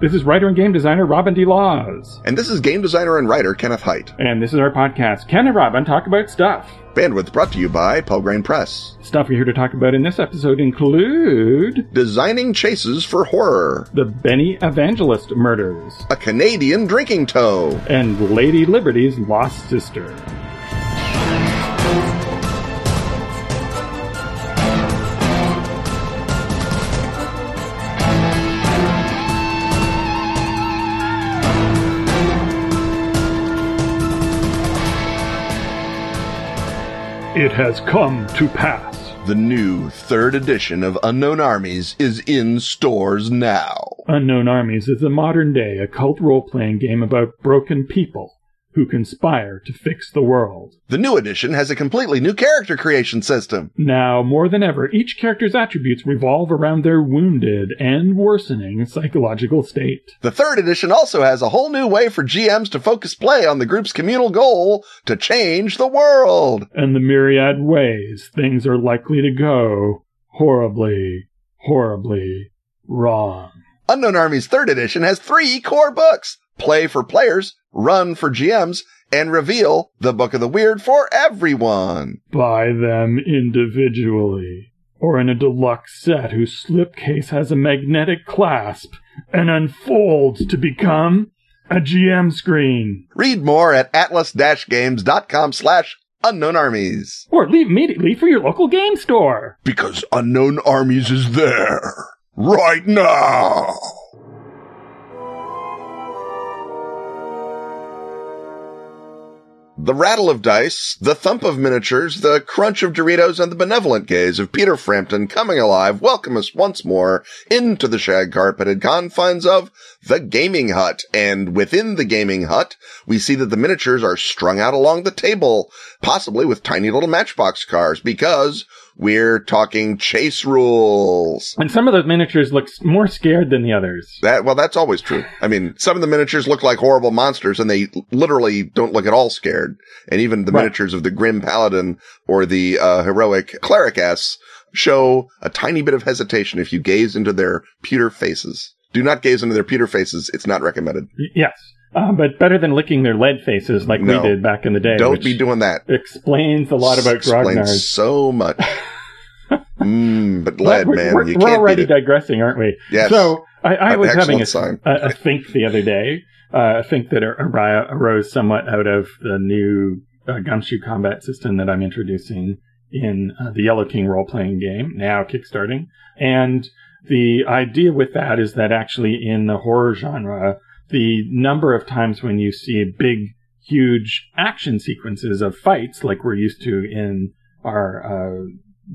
This is writer and game designer Robin D. Laws. And this is game designer and writer Kenneth Hite. And this is our podcast, Ken and Robin Talk About Stuff. Bandwidth brought to you by Pelgrane Press. Stuff we're here to talk about in this episode include Designing chases for horror, the Benny Evangelist murders, a Canadian drinking toe, and Lady Liberty's lost sister. It has come to pass. The new third edition of Unknown Armies is in stores now. Unknown Armies is a modern day occult role playing game about broken people who conspire to fix the world. The new edition has a completely new character creation system. Now, more than ever, each character's attributes revolve around their wounded and worsening psychological state. The third edition also has a whole new way for GMs to focus play on the group's communal goal to change the world. And the myriad ways things are likely to go horribly, horribly wrong. Unknown Armies third edition has three core books. Play for players, run for GMs, and reveal the Book of the Weird for everyone. Buy them individually or in a deluxe set whose slipcase has a magnetic clasp and unfolds to become a GM screen. Read more at atlas-games.com slash unknown armies. Or leave immediately for your local game store. Because Unknown Armies is there right now. The rattle of dice, the thump of miniatures, the crunch of Doritos, and the benevolent gaze of Peter Frampton coming alive welcome us once more into the shag carpeted confines of the gaming hut. And within the gaming hut, we see that the miniatures are strung out along the table, possibly with tiny little matchbox cars, because we're talking chase rules. And some of those miniatures look more scared than the others. That, well, that's always true. I mean, some of the miniatures look like horrible monsters and they literally don't look at all scared. And even the right. miniatures of the grim paladin or the uh, heroic cleric s show a tiny bit of hesitation if you gaze into their pewter faces. Do not gaze into their pewter faces. It's not recommended. Yes. Uh, but better than licking their lead faces like no, we did back in the day. Don't be doing that. Explains a lot about Grognard. so much. mm, but lead, we're, man, we're, you we're can't already digressing, aren't we? Yes. So I, I was having a, a, a, think the other day. Uh, a think that arose somewhat out of the new uh, gumshoe combat system that I'm introducing in uh, the Yellow King role playing game, now kickstarting. And the idea with that is that actually in the horror genre, the number of times when you see big, huge action sequences of fights like we're used to in our uh,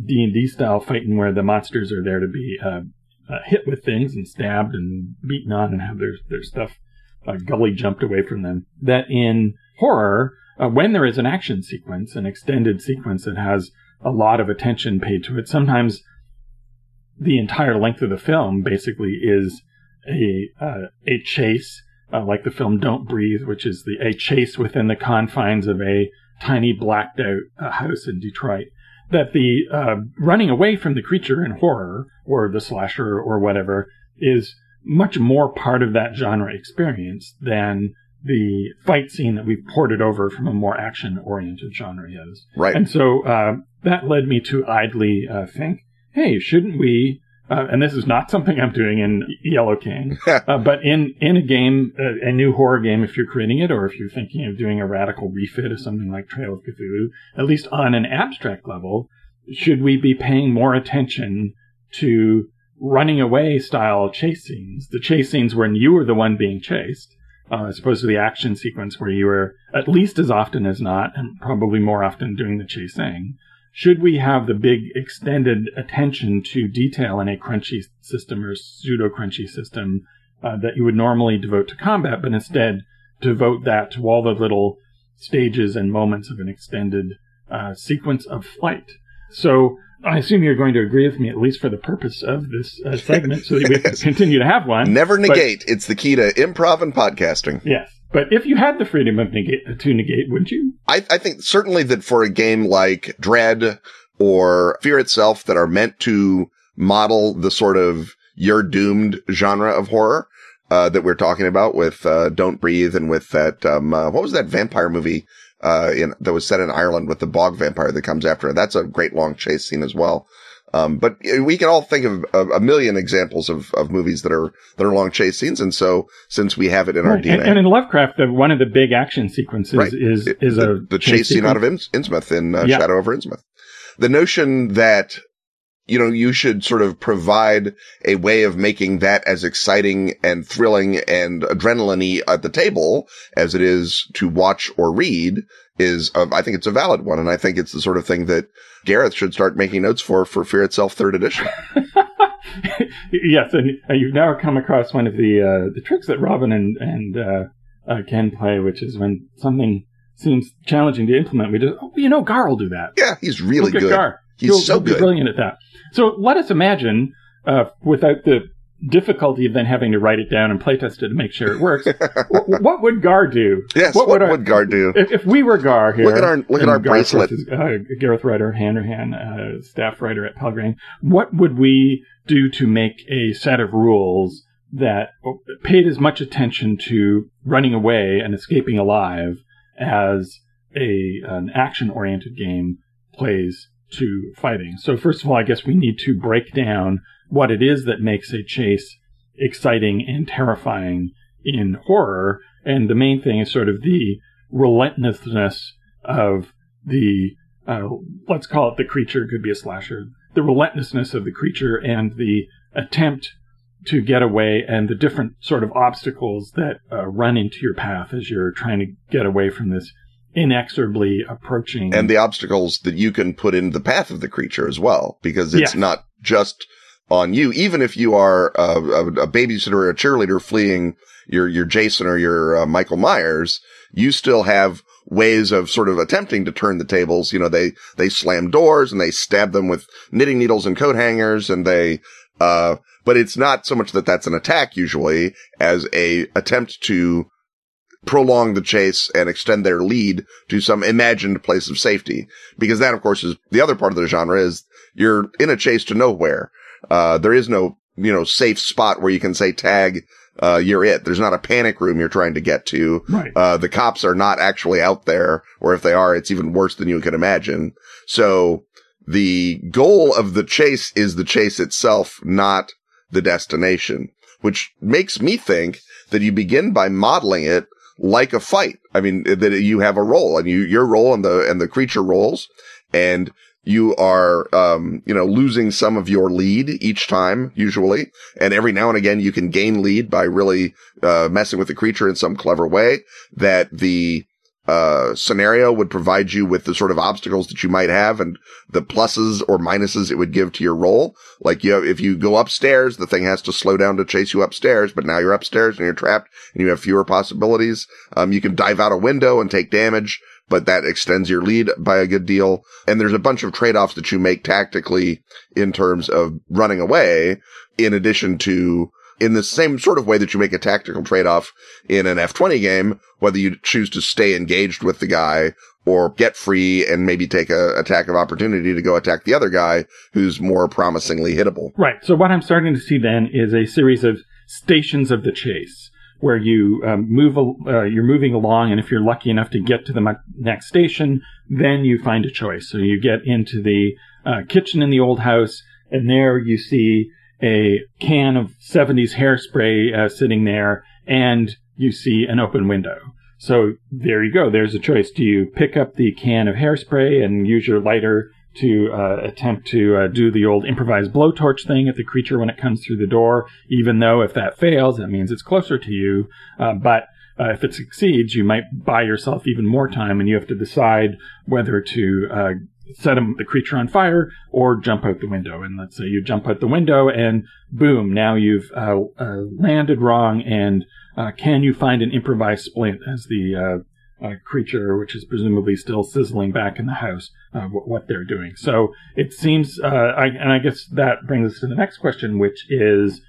D&D style fighting where the monsters are there to be uh, uh, hit with things and stabbed and beaten on and have their, their stuff uh, gully jumped away from them. That in horror, uh, when there is an action sequence, an extended sequence that has a lot of attention paid to it, sometimes the entire length of the film basically is a uh, a chase, uh, like the film Don't Breathe, which is the a chase within the confines of a tiny blacked out uh, house in Detroit. That the uh, running away from the creature in horror or the slasher or whatever is much more part of that genre experience than the fight scene that we've ported over from a more action oriented genre is. Right. And so uh, that led me to idly uh, think, hey, shouldn't we uh, and this is not something I'm doing in Yellow King, uh, but in in a game, uh, a new horror game, if you're creating it, or if you're thinking of doing a radical refit of something like Trail of Cthulhu, at least on an abstract level, should we be paying more attention to running away style chase scenes? The chase scenes when you were the one being chased, uh, as opposed to the action sequence where you were at least as often as not, and probably more often doing the chasing should we have the big extended attention to detail in a crunchy system or pseudo crunchy system uh, that you would normally devote to combat, but instead devote that to all the little stages and moments of an extended uh, sequence of flight? So I assume you're going to agree with me, at least for the purpose of this uh, segment, so that we can continue to have one. Never negate. But, it's the key to improv and podcasting. Yes. But if you had the freedom of negate, to negate, wouldn't you? I, I think certainly that for a game like Dread or Fear itself that are meant to model the sort of you're doomed genre of horror, uh, that we're talking about with uh, Don't Breathe and with that um, uh, what was that vampire movie uh, in that was set in Ireland with the bog vampire that comes after. That's a great long chase scene as well. Um, but we can all think of, of, a million examples of, of movies that are that are long chase scenes, and so since we have it in right. our DNA, and, and, in Lovecraft, the, one of the big action sequences right. is is the, a the chase, chase scene out of Innsmouth in uh, yeah. Shadow over Innsmouth. The notion that you know, you should sort of provide a way of making that as exciting and thrilling and adrenaline at the table as it is to watch or read is, uh, I think it's a valid one. And I think it's the sort of thing that Gareth should start making notes for, for Fear Itself third edition. yes. And you've now come across one of the, uh, the tricks that Robin and, and, uh, uh, Ken play, which is when something seems challenging to implement, we just, oh, you know, Gar will do that. Yeah, he's really good. Gar. He's he'll, so he'll good. brilliant at that. So let us imagine, uh, without the difficulty of then having to write it down and playtest it to make sure it works. what, what, would Gar do? Yes, what, what would, our, would, Gar do? If, if, we were Gar here, look at our look at our Gar bracelet. Is, uh, Gareth Ryder, Hanrahan, uh, staff writer at Pelgrane. What would we do to make a set of rules that paid as much attention to running away and escaping alive as a an action oriented game plays to fighting. So first of all, I guess we need to break down what it is that makes a chase exciting and terrifying in horror. And the main thing is sort of the relentlessness of the, uh, let's call it the creature, could be a slasher, the relentlessness of the creature and the attempt to get away and the different sort of obstacles that uh, run into your path as you're trying to get away from this inexorably approaching. And the obstacles that you can put in the path of the creature as well, because it's not just on you. Even if you are a, a, a, babysitter or a cheerleader fleeing your, your Jason or your uh, Michael Myers, you still have ways of sort of attempting to turn the tables. You know, they, they slam doors and they stab them with knitting needles and coat hangers and they, uh, but it's not so much that that's an attack usually as a attempt to prolong the chase and extend their lead to some imagined place of safety. Because that, of course, is the other part of the genre is you're in a chase to nowhere. Uh, there is no, you know, safe spot where you can say tag, uh, you're it. There's not a panic room you're trying to get to. Right. Uh, the cops are not actually out there, or if they are, it's even worse than you can imagine. So the goal of the chase is the chase itself, not the destination, which makes me think that you begin by modeling it like a fight. I mean, that you have a roll and you, your roll and the, and the creature rolls and you are, um, you know, losing some of your lead each time, usually. And every now and again, you can gain lead by really, uh, messing with the creature in some clever way that the, uh, scenario would provide you with the sort of obstacles that you might have and the pluses or minuses it would give to your roll. Like you if you go upstairs, the thing has to slow down to chase you upstairs, but now you're upstairs and you're trapped and you have fewer possibilities. Um, you can dive out a window and take damage, but that extends your lead by a good deal. And there's a bunch of trade-offs that you make tactically in terms of running away in addition to in the same sort of way that you make a tactical trade-off in an D20 game, whether you choose to stay engaged with the guy or get free and maybe take a attack of opportunity to go attack the other guy who's more promisingly hittable. Right. So what I'm starting to see then is a series of stations of the chase where you um, move, uh, you're moving along, and if you're lucky enough to get to the next station, then you find a choice. So you get into the uh, kitchen in the old house, and there you see a can of 70s hairspray uh, sitting there and you see an open window. So there you go. There's a choice. Do you pick up the can of hairspray and use your lighter to uh, attempt to uh, do the old improvised blowtorch thing at the creature when it comes through the door, even though if that fails, that means it's closer to you. Uh, but uh, if it succeeds, you might buy yourself even more time and you have to decide whether to uh, set him, the creature on fire or jump out the window. And let's say you jump out the window and boom, now you've uh, uh, landed wrong. And uh, can you find an improvised splint as the uh, uh, creature, which is presumably still sizzling back in the house, uh, w- what they're doing? So it seems, I, and I guess that brings us to the next question, which is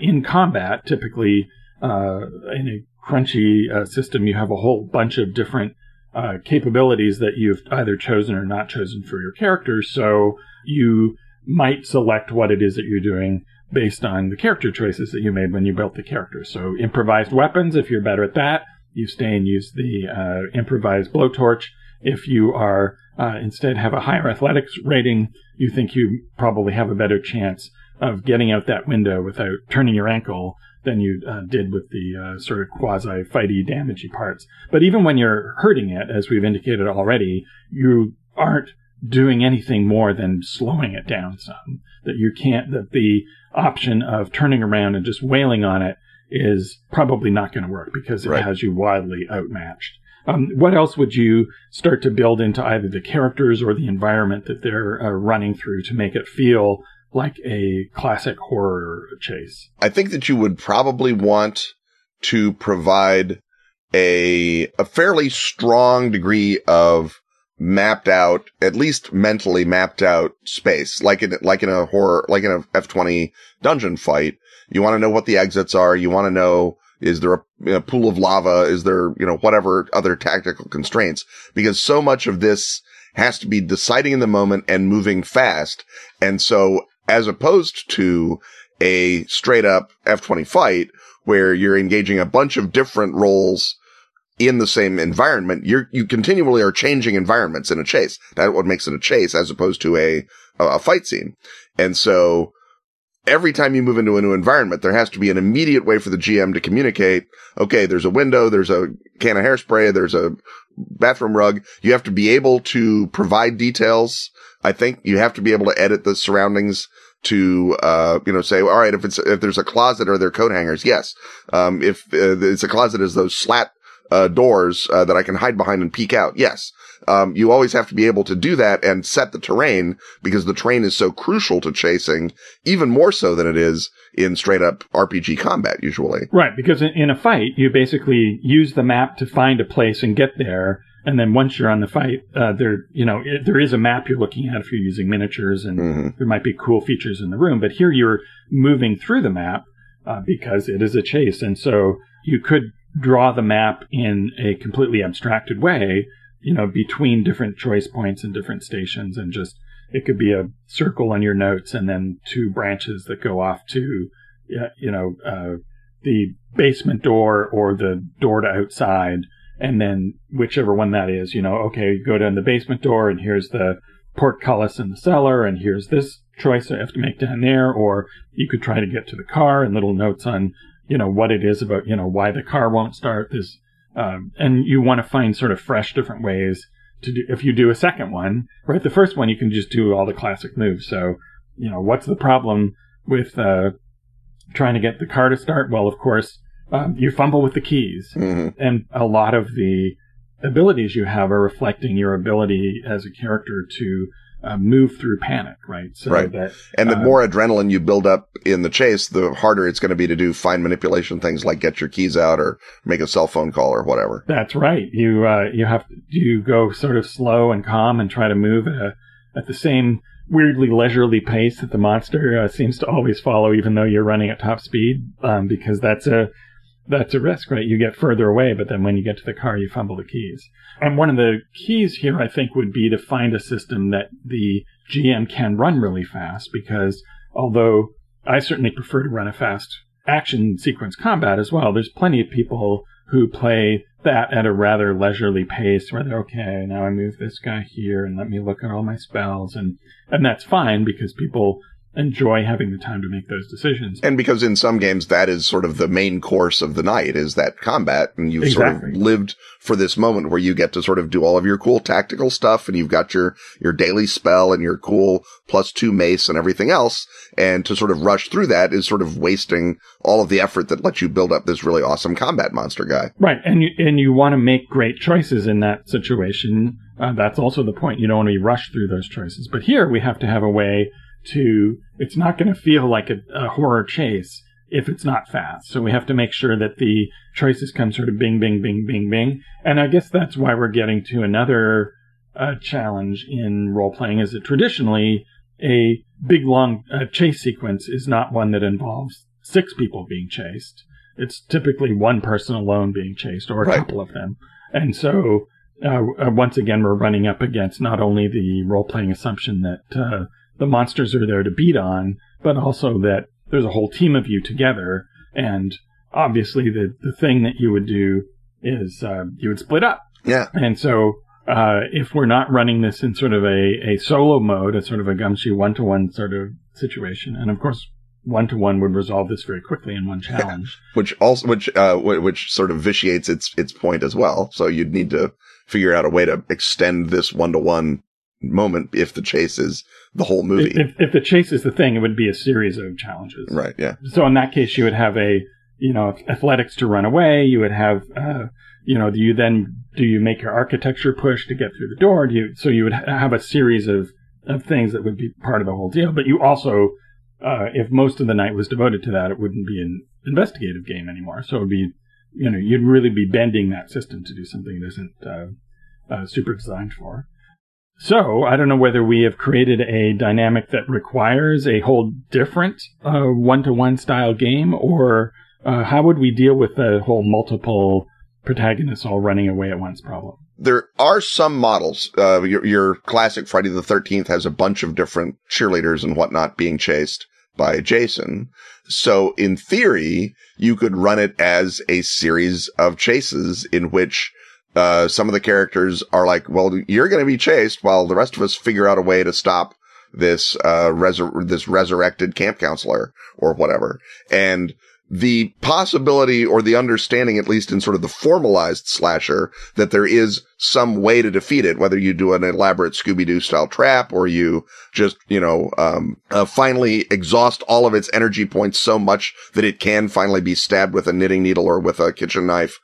in combat, typically in a crunchy system, you have a whole bunch of different uh, capabilities that you've either chosen or not chosen for your character. So you might select what it is that you're doing based on the character choices that you made when you built the character. So improvised weapons, if you're better at that, you stay and use the uh, improvised blowtorch. If you are uh, instead have a higher athletics rating, you think you probably have a better chance of getting out that window without turning your ankle than you uh, did with the uh, sort of quasi fighty damagey parts. But even when you're hurting it, as we've indicated already, you aren't doing anything more than slowing it down some. That you can't, that the option of turning around and just wailing on it is probably not going to work because it right. has you wildly outmatched. Um, what else would you start to build into either the characters or the environment that they're uh, running through to make it feel like a classic horror chase? I think that you would probably want to provide a a fairly strong degree of mapped out, at least mentally mapped out space, like in, like in a horror, like in a D20 dungeon fight. You want to know what the exits are. You want to know, is there a, a, pool of lava? Is there, you know, whatever other tactical constraints? Because so much of this has to be deciding in the moment and moving fast. And so as opposed to a straight up D20 fight where you're engaging a bunch of different roles in the same environment, you're, you continually are changing environments in a chase. That's what makes it a chase as opposed to a, a fight scene. And so every time you move into a new environment, there has to be an immediate way for the GM to communicate. Okay, there's a window, there's a can of hairspray, there's a bathroom rug. You have to be able to provide details. I think you have to be able to edit the surroundings to, uh, you know, say, all right, if it's, if there's a closet or there coat hangers, yes. Um, if uh, it's a closet is those slat uh, doors uh, that I can hide behind and peek out. Yes. Um, you always have to be able to do that and set the terrain because the terrain is so crucial to chasing, even more so than it is in straight up RPG combat usually. Right. Because in, in a fight, you basically use the map to find a place and get there. And then once you're on the fight, uh, there, you know, it, there is a map you're looking at if you're using miniatures and mm-hmm. there might be cool features in the room. But here you're moving through the map, uh, because it is a chase. And so you could draw the map in a completely abstracted way, you know, between different choice points and different stations and just it could be a circle on your notes and then two branches that go off to, you know, uh, the basement door or the door to outside. And then whichever one that is, you know, okay, go down the basement door and here's the portcullis in the cellar and here's this choice I have to make down there. Or you could try to get to the car and little notes on you know, what it is about, you know, why the car won't start this. Um, and you want to find sort of fresh different ways to do, if you do a second one, right? The first one, you can just do all the classic moves. So, you know, what's the problem with, uh, trying to get the car to start? Well, of course, um, you fumble with the keys mm-hmm. and a lot of the abilities you have are reflecting your ability as a character to uh, move through panic, right? So right. That, and the uh, more adrenaline you build up in the chase, the harder it's going to be to do fine manipulation things like get your keys out or make a cell phone call or whatever. That's right. You uh, you have to, you go sort of slow and calm and try to move at, a, at the same weirdly leisurely pace that the monster uh, seems to always follow, even though you're running at top speed, um, because that's a that's a risk, right? You get further away, but then when you get to the car, you fumble the keys. And one of the keys here, I think, would be to find a system that the GM can run really fast because although I certainly prefer to run a fast action sequence combat as well, there's plenty of people who play that at a rather leisurely pace where they're okay, now I move this guy here and let me look at all my spells and and that's fine because people enjoy having the time to make those decisions. And because in some games that is sort of the main course of the night is that combat and you've exactly. sort of lived for this moment where you get to sort of do all of your cool tactical stuff and you've got your your daily spell and your cool plus 2 mace and everything else and to sort of rush through that is sort of wasting all of the effort that lets you build up this really awesome combat monster guy. Right. And you and you want to make great choices in that situation. Uh, that's also the point. You don't want to be rushed through those choices. But here we have to have a way to it's not going to feel like a, a, horror chase if it's not fast. So we have to make sure that the choices come sort of bing, bing, bing, bing, bing. And I guess that's why we're getting to another uh, challenge in role playing is that traditionally a big long uh, chase sequence is not one that involves six people being chased. It's typically one person alone being chased or a right. couple of them. And so uh, uh once again, we're running up against not only the role playing assumption that uh, the monsters are there to beat on, but also that there's a whole team of you together, and obviously the the thing that you would do is uh, you would split up. Yeah. And so uh, if we're not running this in sort of a, a solo mode, a sort of a gumshoe one to one sort of situation, and of course one to one would resolve this very quickly in one challenge. Yeah. Which also, which, uh, which sort of vitiates its, its point as well. So you'd need to figure out a way to extend this one to one moment if the chase is the whole movie. If, if, the chase is the thing, it would be a series of challenges. Right. Yeah. So in that case, you would have a, you know, athletics to run away. You would have, uh, you know, do you then, do you make your architecture push to get through the door? Do you, so you would have a series of, of things that would be part of the whole deal, but you also uh, if most of the night was devoted to that, it wouldn't be an investigative game anymore. So it would be, you know, you'd really be bending that system to do something it isn't uh, uh, super designed for. So I don't know whether we have created a dynamic that requires a whole different one to one style game, or uh, how would we deal with the whole multiple protagonists all running away at once problem? there are some models. Uh, your, your classic Friday the 13th has a bunch of different cheerleaders and whatnot being chased by Jason. So in theory, you could run it as a series of chases in which uh, some of the characters are like, well, you're going to be chased while the rest of us figure out a way to stop this, uh, resur- this resurrected camp counselor or whatever. And the possibility or the understanding, at least in sort of the formalized slasher, that there is some way to defeat it, whether you do an elaborate Scooby-Doo style trap or you just, you know, um, uh, finally exhaust all of its energy points so much that it can finally be stabbed with a knitting needle or with a kitchen knife.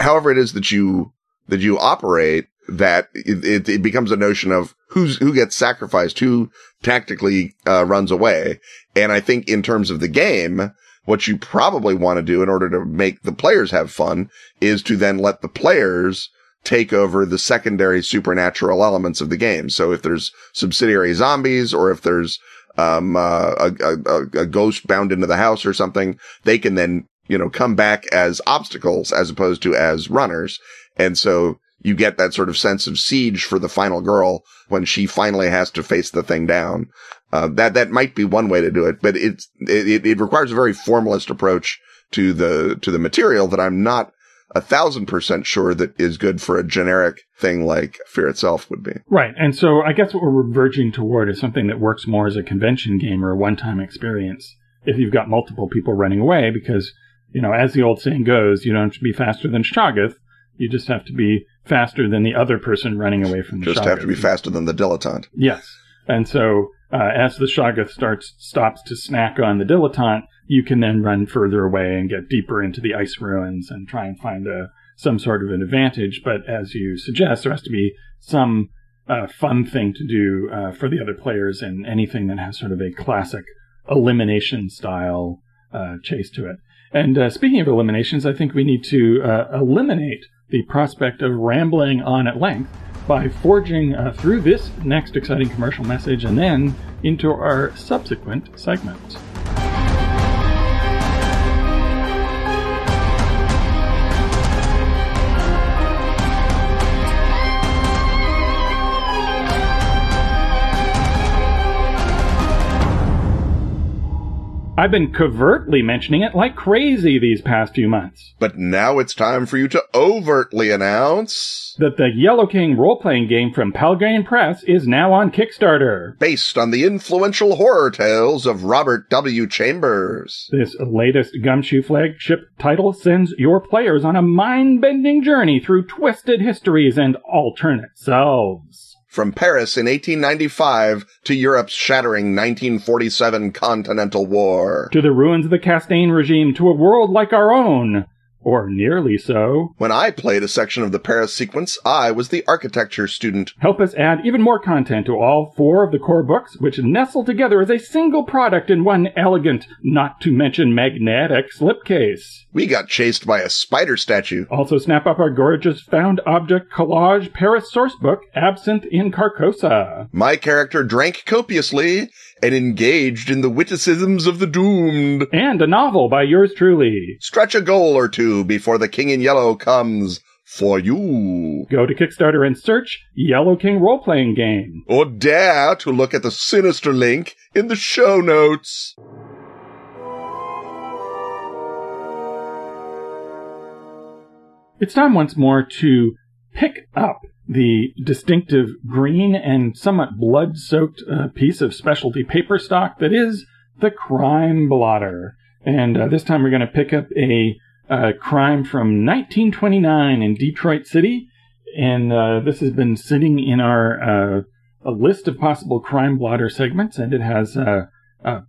However it is that you, that you operate, that it, it, it becomes a notion of who's, who gets sacrificed, who tactically, uh, runs away. And I think in terms of the game, what you probably want to do in order to make the players have fun is to then let the players take over the secondary supernatural elements of the game. So if there's subsidiary zombies or if there's um, uh, a, a, a, ghost bound into the house or something, they can then, you know, come back as obstacles as opposed to as runners. And so you get that sort of sense of siege for the final girl when she finally has to face the thing down. Uh, that, that might be one way to do it, but it's, it, it requires a very formalist approach to the, to the material that I'm not a thousand percent sure that is good for a generic thing like Fear itself would be. Right. And so I guess what we're verging toward is something that works more as a convention game or a one time experience if you've got multiple people running away because, you know, as the old saying goes, you don't have to be faster than Shoggoth. You just have to be faster than the other person running away from the Just have to be faster than the dilettante. Yes. And so uh, as the Shoggoth starts stops to snack on the dilettante, you can then run further away and get deeper into the ice ruins and try and find a some sort of an advantage. But as you suggest, there has to be some uh, fun thing to do uh, for the other players and anything that has sort of a classic elimination style uh, chase to it. And uh, speaking of eliminations, I think we need to uh, eliminate the prospect of rambling on at length by forging uh, through this next exciting commercial message and then into our subsequent segments. I've been covertly mentioning it like crazy these past few months. But now it's time for you to overtly announce that the Yellow King role-playing game from Pelgrane Press is now on Kickstarter. Based on the influential horror tales of Robert W. Chambers. This latest Gumshoe flagship title sends your players on a mind-bending journey through twisted histories and alternate selves. From Paris in 1895 to Europe's shattering 1947 Continental War. To the ruins of the Castaigne regime to a world like our own. Or nearly so. When I played a section of the Paris sequence, I was the architecture student. Help us add even more content to all four of the core books, which nestle together as a single product in one elegant, not to mention magnetic slipcase. We got chased by a spider statue. Also snap up our gorgeous found object collage Paris sourcebook, Absinthe in Carcosa. My character drank copiously and engaged in the witticisms of the doomed. And a novel by yours truly. Stretch a goal or two before the King in Yellow comes for you. Go to Kickstarter and search Yellow King Role Playing Game. Or dare to look at the sinister link in the show notes. It's time once more to pick up the distinctive green and somewhat blood soaked uh, piece of specialty paper stock that is the crime blotter. And uh, this time we're going to pick up a uh, crime from 1929 in Detroit City. And uh, this has been sitting in our uh, a list of possible crime blotter segments, and it has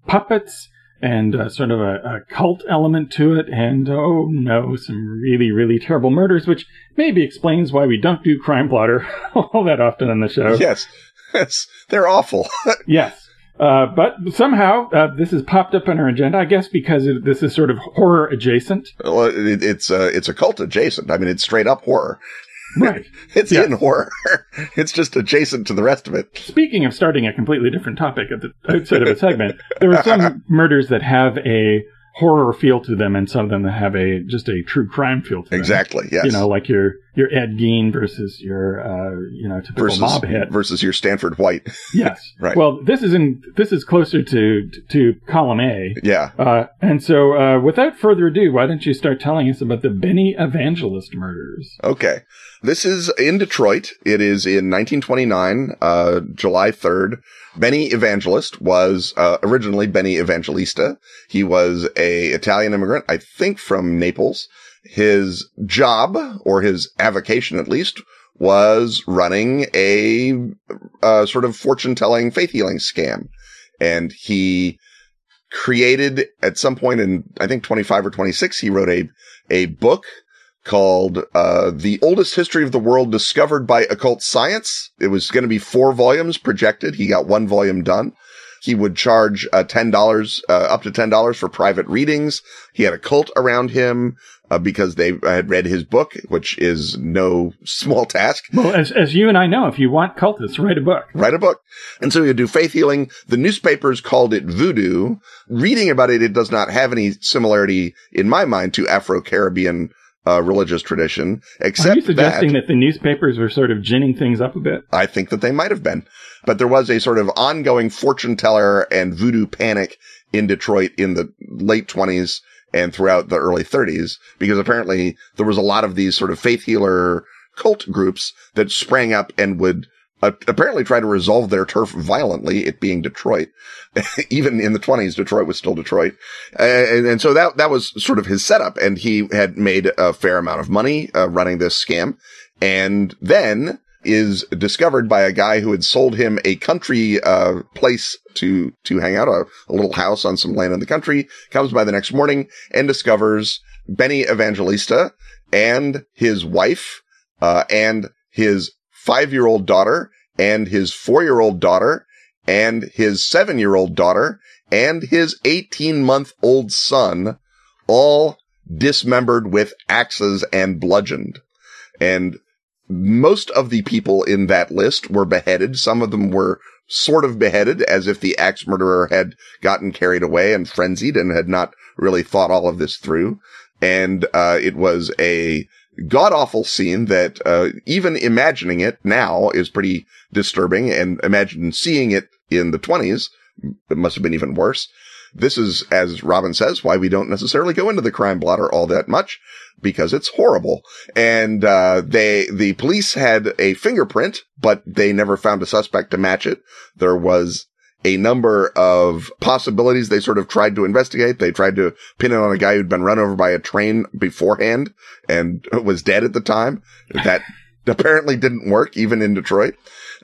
puppets and uh, sort of a, a, cult element to it, and oh no, some really, really terrible murders, which maybe explains why we don't do Crime Blotter all that often on the show. Yes, yes, they're awful. yes. Uh, but somehow uh, this has popped up on our agenda. I guess because it, this is sort of horror adjacent. Well, it, it's uh, it's a cult adjacent. I mean, it's straight up horror. Right. it's yes. in horror. it's just adjacent to the rest of it. Speaking of starting a completely different topic at the outside of a segment, there are some murders that have a horror feel to them, and some of them that have a just a true crime feel to them. Exactly. Yes. You know, like your your Ed Gein versus your uh, you know typical versus, mob hit versus your Stanford White. yes. right. Well, this is in this is closer to to column A. Yeah. Uh, and so, uh, without further ado, why don't you start telling us about the Benny Evangelist murders? Okay. This is in Detroit. It is in 1929, uh, July 3rd. Benny Evangelist was uh, originally Benny Evangelista. He was a Italian immigrant, I think from Naples. His job, or his avocation at least, was running a, a sort of fortune telling faith healing scam. And he created at some point in, I think 25 or 26, he wrote a, a book called uh, The Oldest History of the World Discovered by Occult Science. It was going to be four volumes projected. He got one volume done. He would charge uh, $10, uh, up to $10 for private readings. He had a cult around him. Uh, because they had read his book, which is no small task. Well, as, as you and I know, if you want cultists, write a book. Write a book. And so would do faith healing. The newspapers called it voodoo. Reading about it, it does not have any similarity in my mind to Afro-Caribbean uh, religious tradition. Except Are you suggesting that, that the newspapers were sort of ginning things up a bit? I think that they might have been, but there was a sort of ongoing fortune teller and voodoo panic in Detroit in the late twenties and throughout the early 30s because apparently there was a lot of these sort of faith healer cult groups that sprang up and would uh, apparently try to resolve their turf violently, it being Detroit. Even in the 20s, Detroit was still Detroit. And, and, so that, that was sort of his setup. And he had made a fair amount of money uh, running this scam. And then is discovered by a guy who had sold him a country uh, place to to hang out, a, a, little house on some land in the country. Comes by the next morning and discovers Benny Evangelista and his wife uh, and his five year old daughter and his four year old daughter and his seven year old daughter and his 18 month old son all dismembered with axes and bludgeoned. And most of the people in that list were beheaded. Some of them were sort of beheaded as if the axe murderer had gotten carried away and frenzied and had not really thought all of this through. And, uh, it was a god awful scene that, uh, even imagining it now is pretty disturbing and imagine seeing it in the twenties. It must have been even worse. This is, as Robin says, why we don't necessarily go into the crime blotter all that much because it's horrible. And, uh, they, the police had a fingerprint, but they never found a suspect to match it. There was a number of possibilities they sort of tried to investigate. They tried to pin it on a guy who'd been run over by a train beforehand and was dead at the time. That apparently didn't work even in Detroit.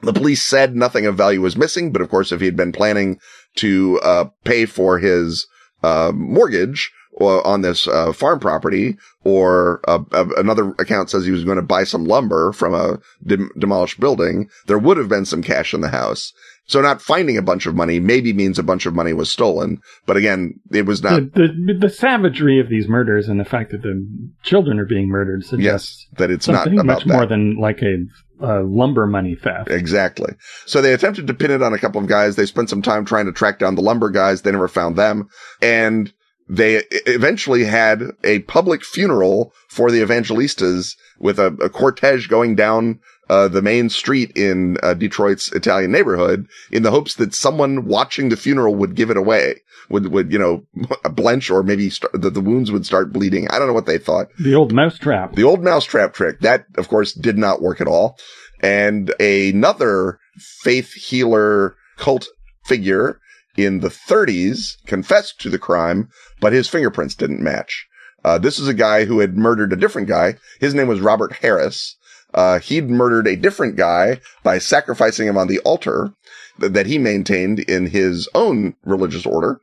The police said nothing of value was missing, but of course, if he'd been planning to, uh, pay for his, uh, mortgage, uh, on this uh, farm property, or uh, another account says he was going to buy some lumber from a dem- demolished building, there would have been some cash in the house. So not finding a bunch of money maybe means a bunch of money was stolen. But again, it was not. The, the, the savagery of these murders and the fact that the children are being murdered suggests yes, that it's not about much that. more than like a uh, lumber money theft. Exactly. So they attempted to pin it on a couple of guys. They spent some time trying to track down the lumber guys. They never found them. And they eventually had a public funeral for the Evangelistas with a, a cortege going down uh, the main street in uh, Detroit's Italian neighborhood in the hopes that someone watching the funeral would give it away, would, would, you know, blench or maybe start, the, the wounds would start bleeding. I don't know what they thought. The old mousetrap. The old mousetrap trick. That, of course, did not work at all. And another faith healer cult figure in the 30s confessed to the crime, but his fingerprints didn't match. Uh, this is a guy who had murdered a different guy. His name was Robert Harris. Uh, he'd murdered a different guy by sacrificing him on the altar th- that he maintained in his own religious order.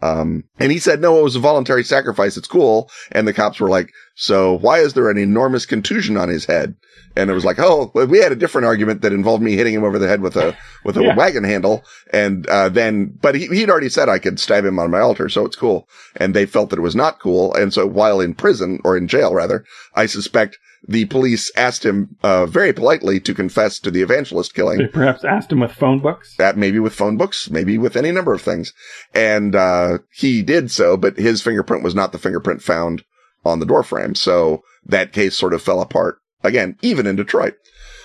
Um, and he said, no, it was a voluntary sacrifice. It's cool. And the cops were like, so why is there an enormous contusion on his head? And it was like, oh, we had a different argument that involved me hitting him over the head with a, with a yeah. wagon handle. And, uh, then, but he, he'd already said I could stab him on my altar. So it's cool. And they felt that it was not cool. And so while in prison or in jail rather, I suspect the police asked him uh, very politely to confess to the evangelist killing. They perhaps asked him with phone books. That maybe with phone books, maybe with any number of things, and uh, he did so. But his fingerprint was not the fingerprint found on the doorframe, so that case sort of fell apart again, even in Detroit.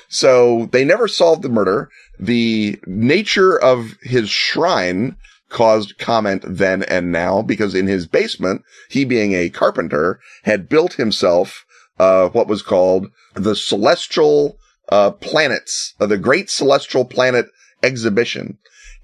So they never solved the murder. The nature of his shrine caused comment then and now because in his basement, he being a carpenter had built himself uh, what was called the Celestial uh, Planets, uh, the Great Celestial Planet Exhibition,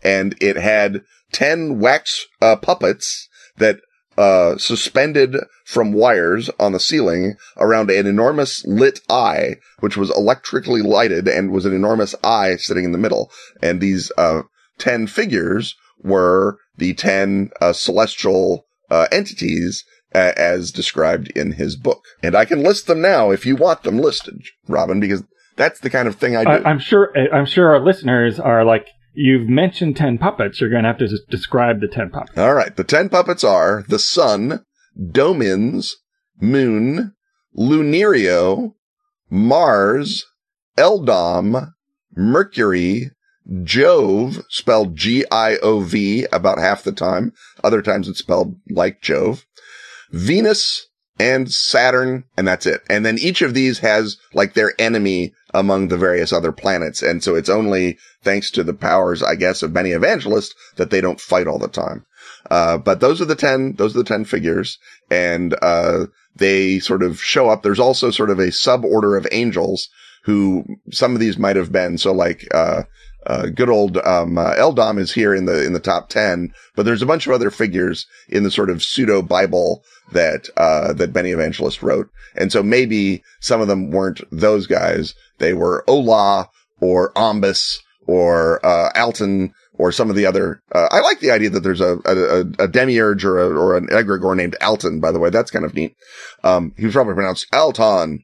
and it had ten wax uh, puppets that uh, suspended from wires on the ceiling around an enormous lit eye, which was electrically lighted and was an enormous eye sitting in the middle. And these uh, ten figures were the ten celestial entities as described in his book. And I can list them now if you want them listed, Robin, because that's the kind of thing I do. I, am sure. I'm sure our listeners are like, you've mentioned ten puppets. You're going to have to describe the ten puppets. All right. The ten puppets are the sun, Domins, Moon, Lunario, Mars, Eldom, Mercury, Jove, spelled G-I-O-V about half the time. Other times it's spelled like Jove. Venus and Saturn, and that's it. And then each of these has like their enemy among the various other planets. And so it's only thanks to the powers, I guess, of Benny Evangelist's that they don't fight all the time. Uh, but those are the 10, those are the 10 figures. And, uh, they sort of show up. There's also sort of a suborder of angels who some of these might have been. So like, uh, uh, good old um, uh, Eldom is here in the in the top ten, but there's a bunch of other figures in the sort of pseudo Bible that uh, that Benny Evangelist wrote, and so maybe some of them weren't those guys. They were Ola or Ombus or uh, Alton or some of the other. Uh, I like the idea that there's a a, a demiurge or a, or an egregore named Alton. By the way, that's kind of neat. Um, he was probably pronounced Alton.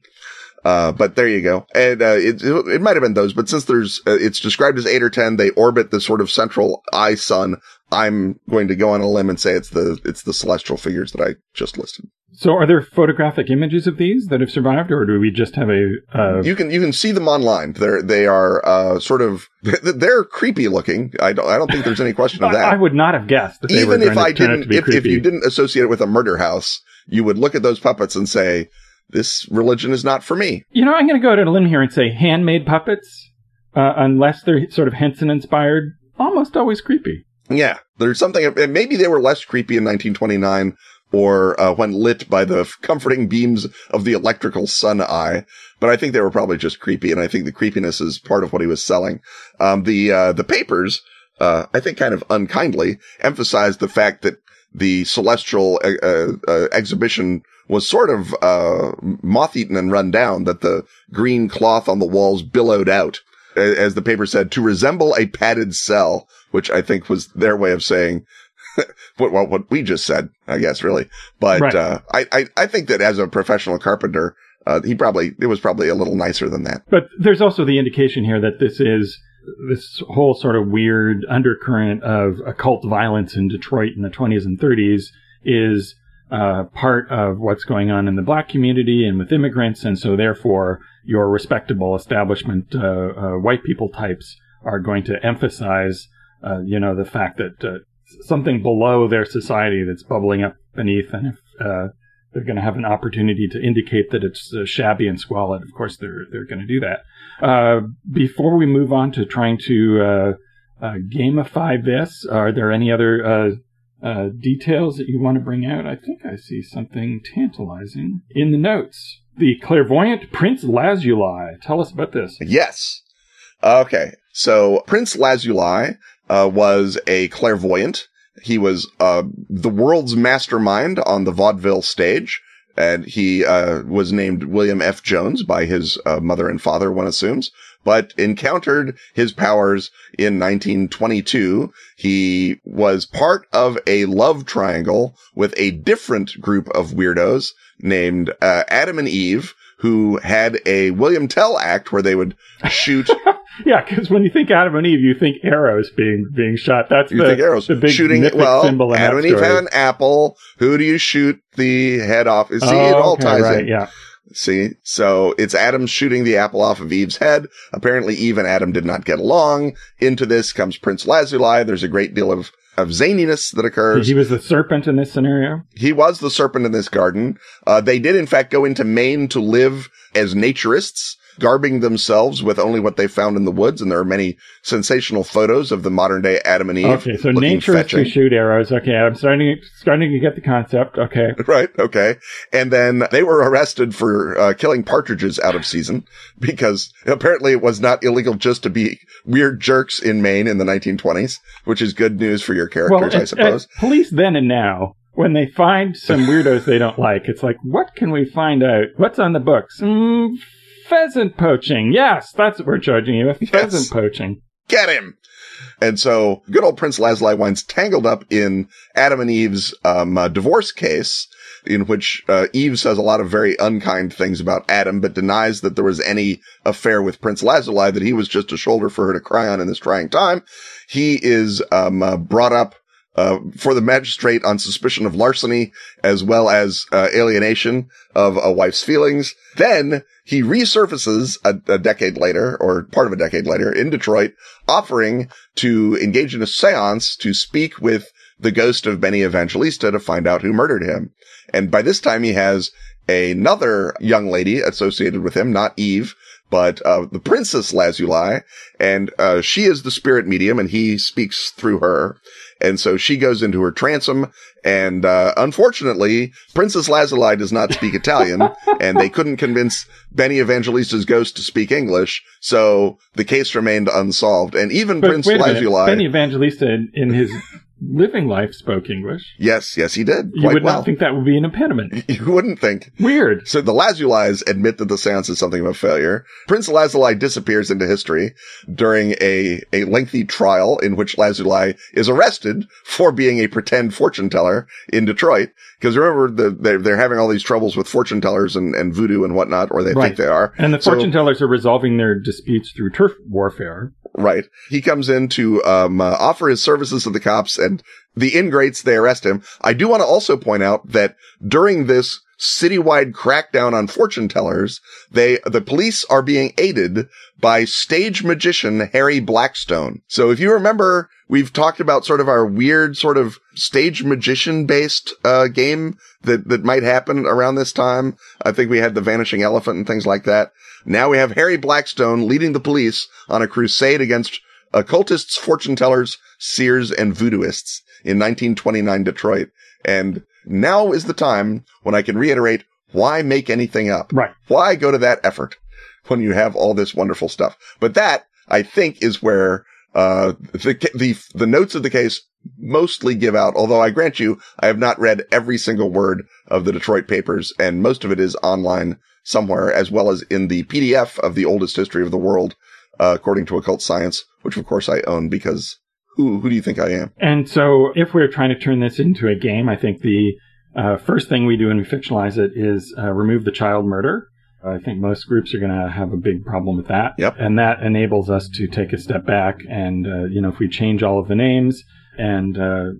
Uh, but there you go. And, uh, it, it might have been those, but since there's, uh, it's described as eight or 10, they orbit the sort of central eye sun. I'm going to go on a limb and say it's the, it's the celestial figures that I just listed. So are there photographic images of these that have survived or do we just have a, uh... You can, you can see them online. They're, they are, uh, sort of, they're creepy looking. I don't, I don't think there's any question of that. I would not have guessed that Even if I didn't, if, if you didn't associate it with a murder house, you would look at those puppets and say, this religion is not for me. You know, I'm going to go to a limb here and say handmade puppets, uh, unless they're sort of Henson inspired, almost always creepy. Yeah, there's something. Maybe they were less creepy in 1929 or uh, when lit by the comforting beams of the electrical sun eye. But I think they were probably just creepy, and I think the creepiness is part of what he was selling. Um, the uh, the papers, uh, I think, kind of unkindly emphasized the fact that the celestial uh, uh, exhibition was sort of uh, moth-eaten and run down. That the green cloth on the walls billowed out, as the paper said, to resemble a padded cell, which I think was their way of saying what, what, what we just said. I guess really, but right. uh, I, I I think that as a professional carpenter. Uh, he probably, it was probably a little nicer than that. But there's also the indication here that this is this whole sort of weird undercurrent of occult violence in Detroit in the 20s and 30s is uh, part of what's going on in the black community and with immigrants. And so, therefore, your respectable establishment uh, uh, white people types are going to emphasize, uh, you know, the fact that uh, something below their society that's bubbling up beneath. And if uh, they're going to have an opportunity to indicate that it's shabby and squalid, of course, they're, they're going to do that. Uh, before we move on to trying to uh, uh, gamify this, are there any other uh, details that you want to bring out? I think I see something tantalizing in the notes. The clairvoyant Prince Lazuli. Tell us about this. Yes. Okay. So Prince Lazuli uh, was a clairvoyant. He was uh, the world's mastermind on the vaudeville stage. And he uh, was named William F. Jones by his uh, mother and father, one assumes, but encountered his powers in 1922. He was part of a love triangle with a different group of weirdos named uh, Adam and Eve, who had a William Tell act where they would shoot. yeah, because when you think Adam and Eve, you think arrows being being shot. That's you the, think arrows the big shooting. Well, Adam and Eve have an apple. Who do you shoot the head off? See, oh, it all okay, ties right, in. Yeah. See, so it's Adam shooting the apple off of Eve's head. Apparently, Eve and Adam did not get along. Into this comes Prince Lazuli. There's a great deal of of zaniness that occurs. He was the serpent in this scenario. He was the serpent in this garden. Uh, they did in fact go into Maine to live as naturists garbing themselves with only what they found in the woods. And there are many sensational photos of the modern day Adam and Eve. Okay, so nature is to shoot arrows. Okay, I'm starting starting to get the concept. Okay, right. Okay, and then they were arrested for uh, killing partridges out of season because apparently it was not illegal just to be weird jerks in Maine in the 1920s, which is good news for your characters, well, I suppose. police then and now when they find some weirdos they don't like, it's like, what can we find out? What's on the books? Mm, pheasant poaching. Yes, that's what we're charging you with. Pheasant yes. poaching. Get him. And so good old Prince Lazuli winds tangled up in Adam and Eve's um, uh, divorce case in which uh, Eve says a lot of very unkind things about Adam, but denies that there was any affair with Prince Lazuli, that he was just a shoulder for her to cry on in this trying time. He is um, uh, brought up uh, for the magistrate on suspicion of larceny as well as uh, alienation of a wife's feelings. Then he resurfaces a, a, decade later or part of a decade later in Detroit, offering to engage in a seance to speak with the ghost of Benny Evangelista to find out who murdered him. And by this time he has another young lady associated with him, not Eve, but uh, the Princess Lazuli, and uh, she is the spirit medium, and he speaks through her. And so she goes into her transom, and uh, unfortunately, Princess Lazuli does not speak Italian, and they couldn't convince Benny Evangelista's ghost to speak English, so the case remained unsolved. And even but Prince Lazuli, Benny Evangelista, in, in his living life spoke English. Yes, yes, he did. You would well. not think that would be an impediment. You wouldn't think. Weird. So the Lazulis admit that the seance is something of a failure. Prince Lazuli disappears into history during a, a lengthy trial in which Lazuli is arrested for being a pretend fortune teller in Detroit. Because remember, the, they're, they're having all these troubles with fortune tellers and, and voodoo and whatnot, or they right. think they are. And the fortune so, tellers are resolving their disputes through turf warfare. Right. He comes in to um, uh, offer his services to the cops and the ingrates, they arrest him. I do want to also point out that during this citywide crackdown on fortune tellers, they, the police are being aided by stage magician Harry Blackstone. So if you remember, we've talked about sort of our weird sort of stage magician based, uh, game that, that might happen around this time. I think we had the vanishing elephant and things like that. Now we have Harry Blackstone leading the police on a crusade against occultists, fortune tellers, seers, and voodooists in 1929 Detroit. And now is the time when I can reiterate why make anything up? Right. Why go to that effort when you have all this wonderful stuff? But that, I think, is where, uh, the, the, the notes of the case mostly give out, although I grant you, I have not read every single word of the Detroit papers and most of it is online somewhere, as well as in the PDF of the oldest history of the world, uh, according to occult science, which of course I own because who, who do you think I am? And so if we're trying to turn this into a game, I think the uh, first thing we do when we fictionalize it is uh, remove the child murder. I think most groups are going to have a big problem with that. Yep. And that enables us to take a step back and, uh, you know, if we change all of the names and uh,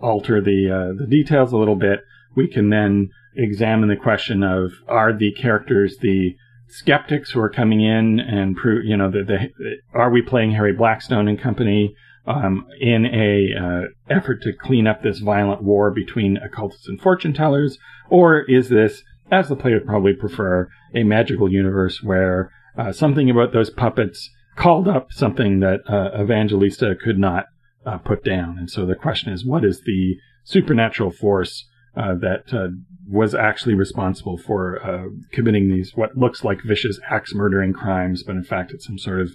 alter the uh, the details a little bit, we can then examine the question of are the characters the skeptics who are coming in and prove, you know, that are we playing Harry Blackstone and company um, in a uh, effort to clean up this violent war between occultists and fortune tellers, or is this, as the player would probably prefer, a magical universe where uh, something about those puppets called up something that uh, Evangelista could not uh, put down. And so the question is, what is the supernatural force uh, that uh, was actually responsible for uh, committing these what looks like vicious axe murdering crimes, but in fact it's some sort of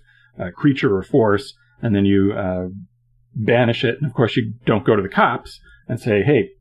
creature or force. And then you banish it, and of course you don't go to the cops and say, "Hey,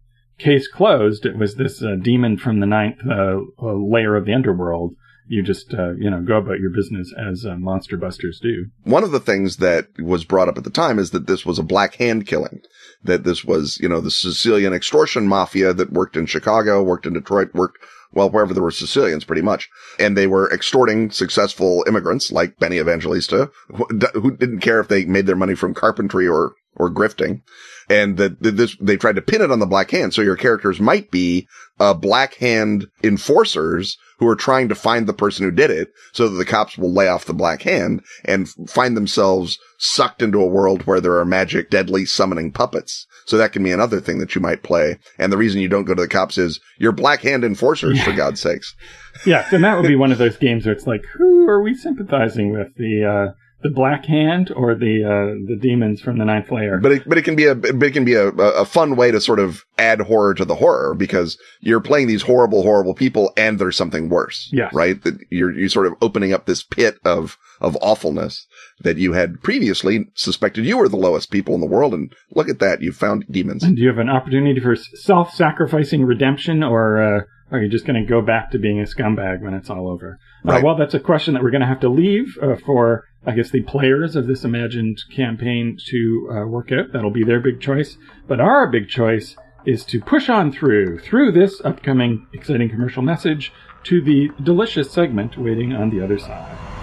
case closed. It was this uh, demon from the ninth uh, layer of the underworld you just uh, you know go about your business as uh, monster busters do. One of the things that was brought up at the time is that this was a black hand killing. That this was you know the Sicilian extortion mafia that worked in Chicago, worked in Detroit, worked well wherever there were Sicilians, pretty much, and they were extorting successful immigrants like Benny Evangelista, who didn't care if they made their money from carpentry or or grifting and that this they tried to pin it on the black hand so your characters might be uh, black hand enforcers who are trying to find the person who did it so that the cops will lay off the black hand and find themselves sucked into a world where there are magic, deadly summoning puppets. So that can be another thing that you might play. And the reason you don't go to the cops is you're black hand enforcers, yeah. for God's sakes. Yes, and that would be one of those games where it's like, who are we sympathizing with? The, uh, the Black Hand or the uh, the demons from the Ninth Layer. But it, but it can be a but it can be a, a fun way to sort of add horror to the horror because you're playing these horrible horrible people and there's something worse. Yeah. Right. That you're you sort of opening up this pit of of awfulness that you had previously suspected you were the lowest people in the world, and look at that, you found demons. And do you have an opportunity for self-sacrificing redemption, or uh, are you just going to go back to being a scumbag when it's all over? Uh, right. Uh, well, that's a question that we're going to have to leave uh, for I guess, the players of this imagined campaign to uh, work out. That'll be their big choice. But our big choice is to push on through, through this upcoming exciting commercial message to the delicious segment waiting on the other side.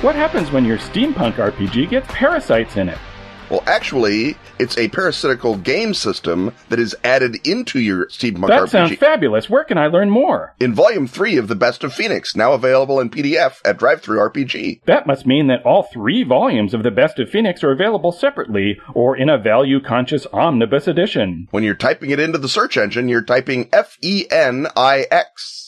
What happens when your steampunk RPG gets parasites in it? Well, actually, it's a parasitical game system that is added into your steampunk that RPG. That sounds fabulous. Where can I learn more? In Volume 3 of The Best of Fenix, now available in PDF at DriveThru RPG. That must mean that all three volumes of The Best of Fenix are available separately or in a value-conscious omnibus edition. When you're typing it into the search engine, you're typing F-E-N-I-X.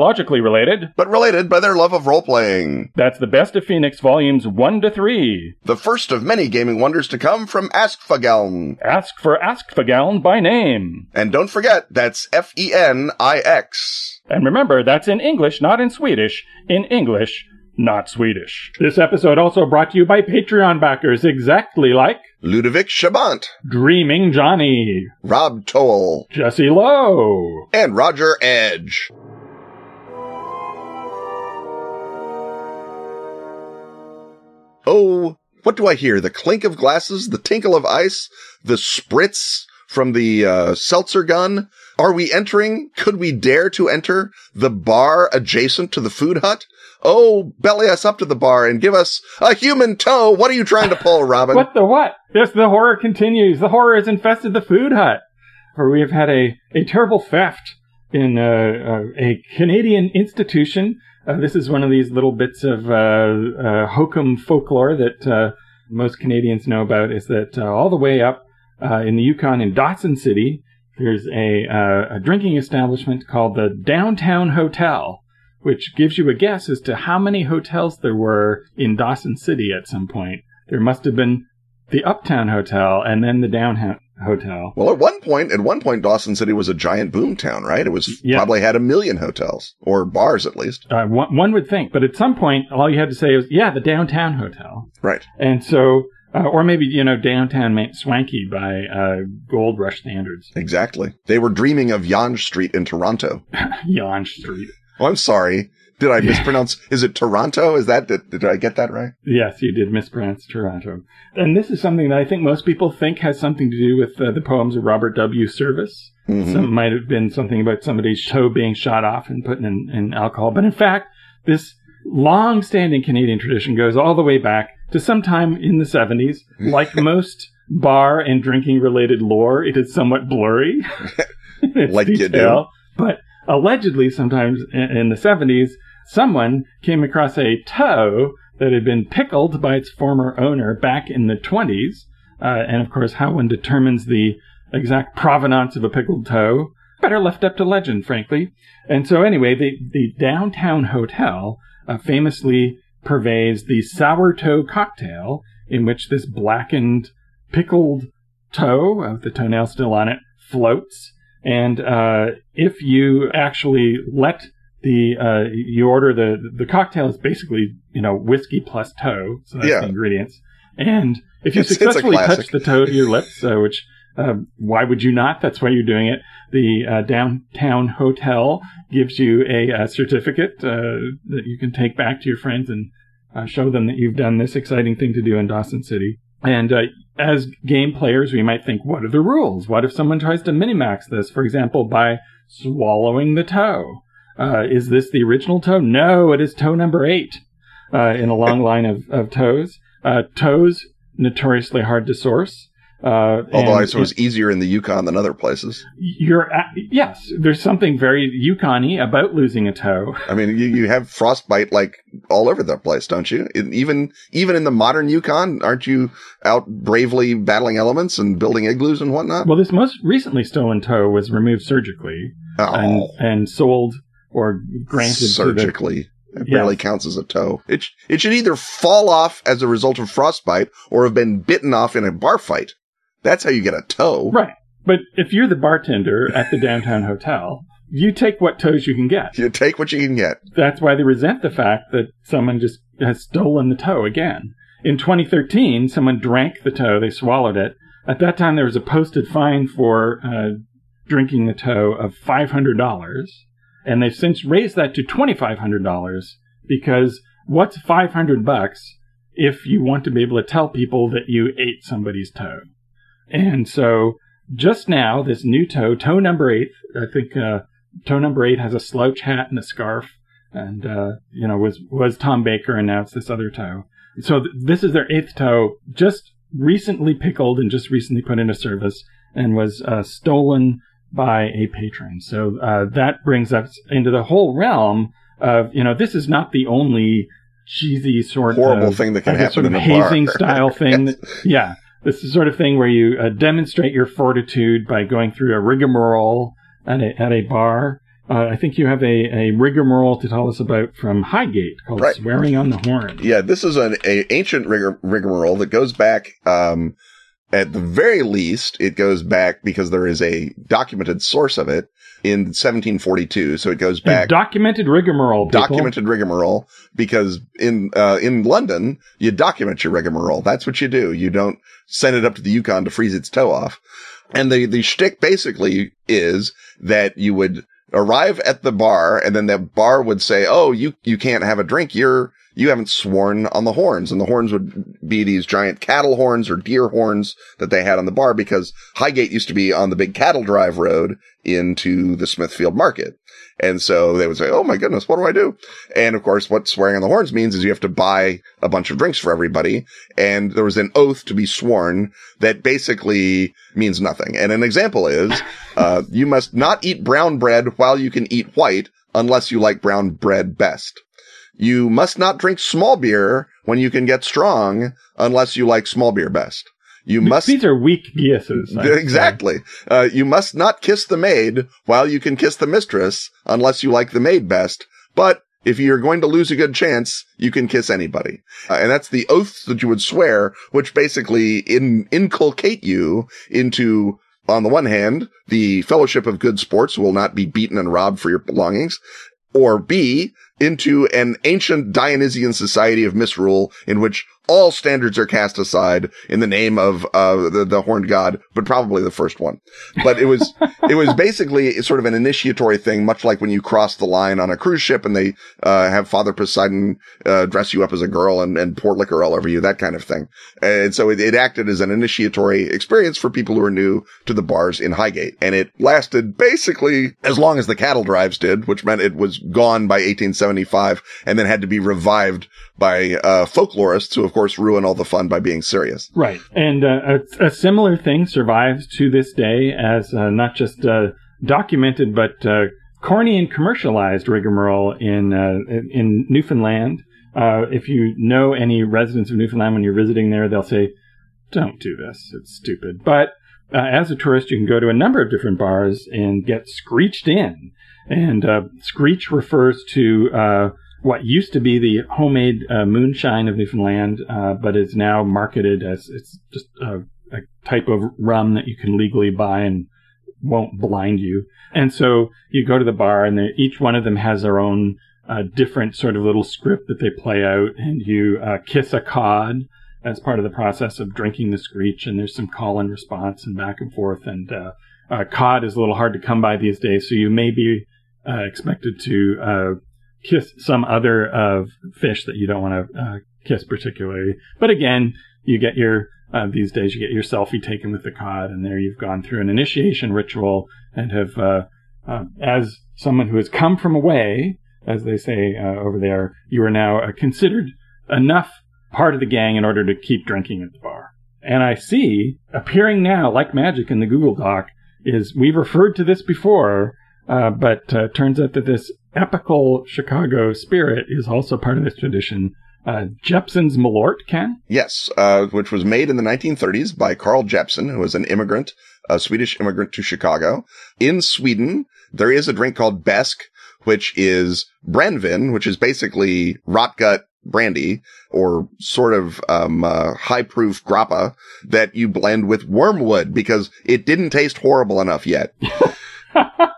chronologically related, but related by their love of role playing. That's the best of Fenix volumes 1 to 3. The first of many gaming wonders to come from Askfageln. Ask for Askfageln by name. And don't forget, that's F E N I X. And remember, that's in English, not in Swedish. In English, not Swedish. This episode also brought to you by Patreon backers, exactly like Ludovic Chabant, Dreaming Johnny, Rob Toll, Jesse Lowe, and Roger Edge. Oh, what do I hear? The clink of glasses, the tinkle of ice, the spritz from the uh, seltzer gun. Are we entering? Could we dare to enter the bar adjacent to the food hut? Oh, belly us up to the bar and give us a human toe. What are you trying to pull, Robin? what the what? Yes, the horror continues. The horror has infested the food hut. For we have had a, a terrible theft in uh, uh, a Canadian institution uh, this is one of these little bits of uh, uh, hokum folklore that uh, most Canadians know about. Is that uh, all the way up in the Yukon in Dawson City, there's a, a drinking establishment called the Downtown Hotel, which gives you a guess as to how many hotels there were in Dawson City at some point. There must have been the Uptown Hotel and then the Downtown hotel. Well, at one point, at one point, Dawson City was a giant boom town, right? It was yeah. probably had a million hotels or bars at least. Uh, one, one, would think, but at some point, all you had to say was, "Yeah, the downtown hotel." Right. And so, uh, or maybe you know, downtown meant swanky by uh, gold rush standards. Exactly. They were dreaming of Yonge Street in Toronto. Yonge Street. Oh, I'm sorry. Did I mispronounce? Is it Toronto? Is that did, did I get that right? Yes, you did mispronounce Toronto. And this is something that I think most people think has something to do with uh, the poems of Robert W. Service. Mm-hmm. Some might have been something about somebody's toe being shot off and put in, in alcohol, but in fact, this long-standing Canadian tradition goes all the way back to sometime in the 70s. Like most bar and drinking related lore, it is somewhat blurry. like detail, you do. But allegedly, sometimes in the 70s, someone came across a toe that had been pickled by its former owner back in the 20s. Uh, and of course, how one determines the exact provenance of a pickled toe, better left up to legend, frankly. And so, anyway, the, the downtown hotel uh, famously purveys the sour toe cocktail, in which this blackened, pickled toe, with uh, the toenail still on it, floats. And uh, if you actually let the uh, you order the the cocktail is basically you know whiskey plus toe, so that's yeah. the ingredients. And if you it's, successfully it's touch the toe to your lips, uh, which uh, why would you not? That's why you're doing it. The uh, downtown hotel gives you a, a certificate uh, that you can take back to your friends and uh, show them that you've done this exciting thing to do in Dawson City. And as game players, we might think, what are the rules? What if someone tries to minimax this, for example, by swallowing the toe? Uh, is this the original toe? No, it is toe number eight uh, in a long line of, of toes. Uh, toes, notoriously hard to source. Uh, Although I suppose easier in the Yukon than other places. You're at, yes, there's something very Yukon-y about losing a toe. I mean, you, you have frostbite like all over the place, don't you? even even in the modern Yukon, aren't you out bravely battling elements and building igloos and whatnot? Well, this most recently stolen toe was removed surgically oh. and, and sold or granted surgically. It barely counts as a toe. It, sh- it should either fall off as a result of frostbite or have been bitten off in a bar fight. That's how you get a toe. Right. But if you're the bartender at the downtown hotel, you take what toes you can get. You take what you can get. That's why they resent the fact that someone just has stolen the toe again. In 2013, someone drank the toe, they swallowed it. At that time, there was a posted fine for uh, drinking the toe of $500 and they've since raised that to $2,500 because what's 500 bucks if you want to be able to tell people that you ate somebody's toe? And so just now, this new toe, toe number eight, I think uh, toe number eight has a slouch hat and a scarf, and uh, you know was was Tom Baker, and now it's this other toe. So th- this is their eighth toe, just recently pickled and just recently put into service, and was uh, stolen by a patron. So uh, that brings us into the whole realm of you know this is not the only cheesy sort horrible of thing that can happen sort of in hazing bar. style thing. yes. that, yeah, this is the sort of thing where you uh, demonstrate your fortitude by going through a rigmarole at a at a bar. Uh, I think you have a, a rigmarole to tell us about from Highgate called right. "Swearing on the Horn." Yeah, this is an a ancient rigor, rigmarole that goes back um, at the very least, it goes back because there is a documented source of it in 1742. So it goes back. Documented rigmarole. People. Documented rigmarole because in, uh, in London, you document your rigmarole. That's what you do. You don't send it up to the Yukon to freeze its toe off. And the, the shtick basically is that you would arrive at the bar and then the bar would say, Oh, you, you can't have a drink. You're, you haven't sworn on the horns. And the horns would be these giant cattle horns or deer horns that they had on the bar because Highgate used to be on the big cattle drive road into the Smithfield market. And so they would say, Oh my goodness, what do I do? And of course, what swearing on the horns means is you have to buy a bunch of drinks for everybody. And there was an oath to be sworn that basically means nothing. And an example is, uh, you must not eat brown bread while you can eat white unless you like brown bread best. You must not drink small beer when you can get strong unless you like small beer best. You must. These are weak guesses. Exactly. Uh, you must not kiss the maid while you can kiss the mistress unless you like the maid best. But if you're going to lose a good chance, you can kiss anybody. Uh, and that's the oaths that you would swear, which basically in, inculcate you into on the one hand, the fellowship of good sports will not be beaten and robbed for your belongings, or B, into an ancient Dionysian society of misrule in which all standards are cast aside in the name of uh, the, the horned god, but probably the first one. But it was it was basically sort of an initiatory thing, much like when you cross the line on a cruise ship and they uh, have Father Poseidon uh, dress you up as a girl and, and pour liquor all over you, that kind of thing. And so it, it acted as an initiatory experience for people who are new to the bars in Highgate, and it lasted basically as long as the cattle drives did, which meant it was gone by 1875 and then had to be revived by uh, folklorists who, of course, ruin all the fun by being serious. Right. And uh, a, a, similar thing survives to this day as uh, not just uh, documented, but uh, corny and commercialized rigmarole in, uh, in Newfoundland. if you know any residents of Newfoundland when you're visiting there, they'll say, don't do this. It's stupid. But as a tourist, you can go to a number of different bars and get screeched in. And screech refers to what used to be the homemade uh, moonshine of Newfoundland, uh, but is now marketed as it's just a, a, type of rum that you can legally buy and won't blind you. And so you go to the bar, and each one of them has their own uh, different sort of little script that they play out, and you uh, kiss a cod as part of the process of drinking the screech, and there's some call and response and back and forth. And uh, uh, cod is a little hard to come by these days, so you may be expected to kiss some other uh, fish that you don't want to uh, kiss particularly. But again, you get your uh, these days you get your selfie taken with the cod, and there you've gone through an initiation ritual and have, uh, uh, as someone who has come from away, as they say uh, over there, you are now considered enough part of the gang in order to keep drinking at the bar. And I see appearing now, like magic in the Google Doc, is we've referred to this before, but turns out that this epical Chicago spirit is also part of this tradition. Uh, Jeppson's Malort, Ken? Yes, uh, which was made in the 1930s by Carl Jeppson, who was an immigrant, a Swedish immigrant to Chicago. In Sweden, there is a drink called Besk, which is Brännvin, which is basically rot gut brandy or sort of um, uh, high proof grappa that you blend with wormwood because it didn't taste horrible enough yet.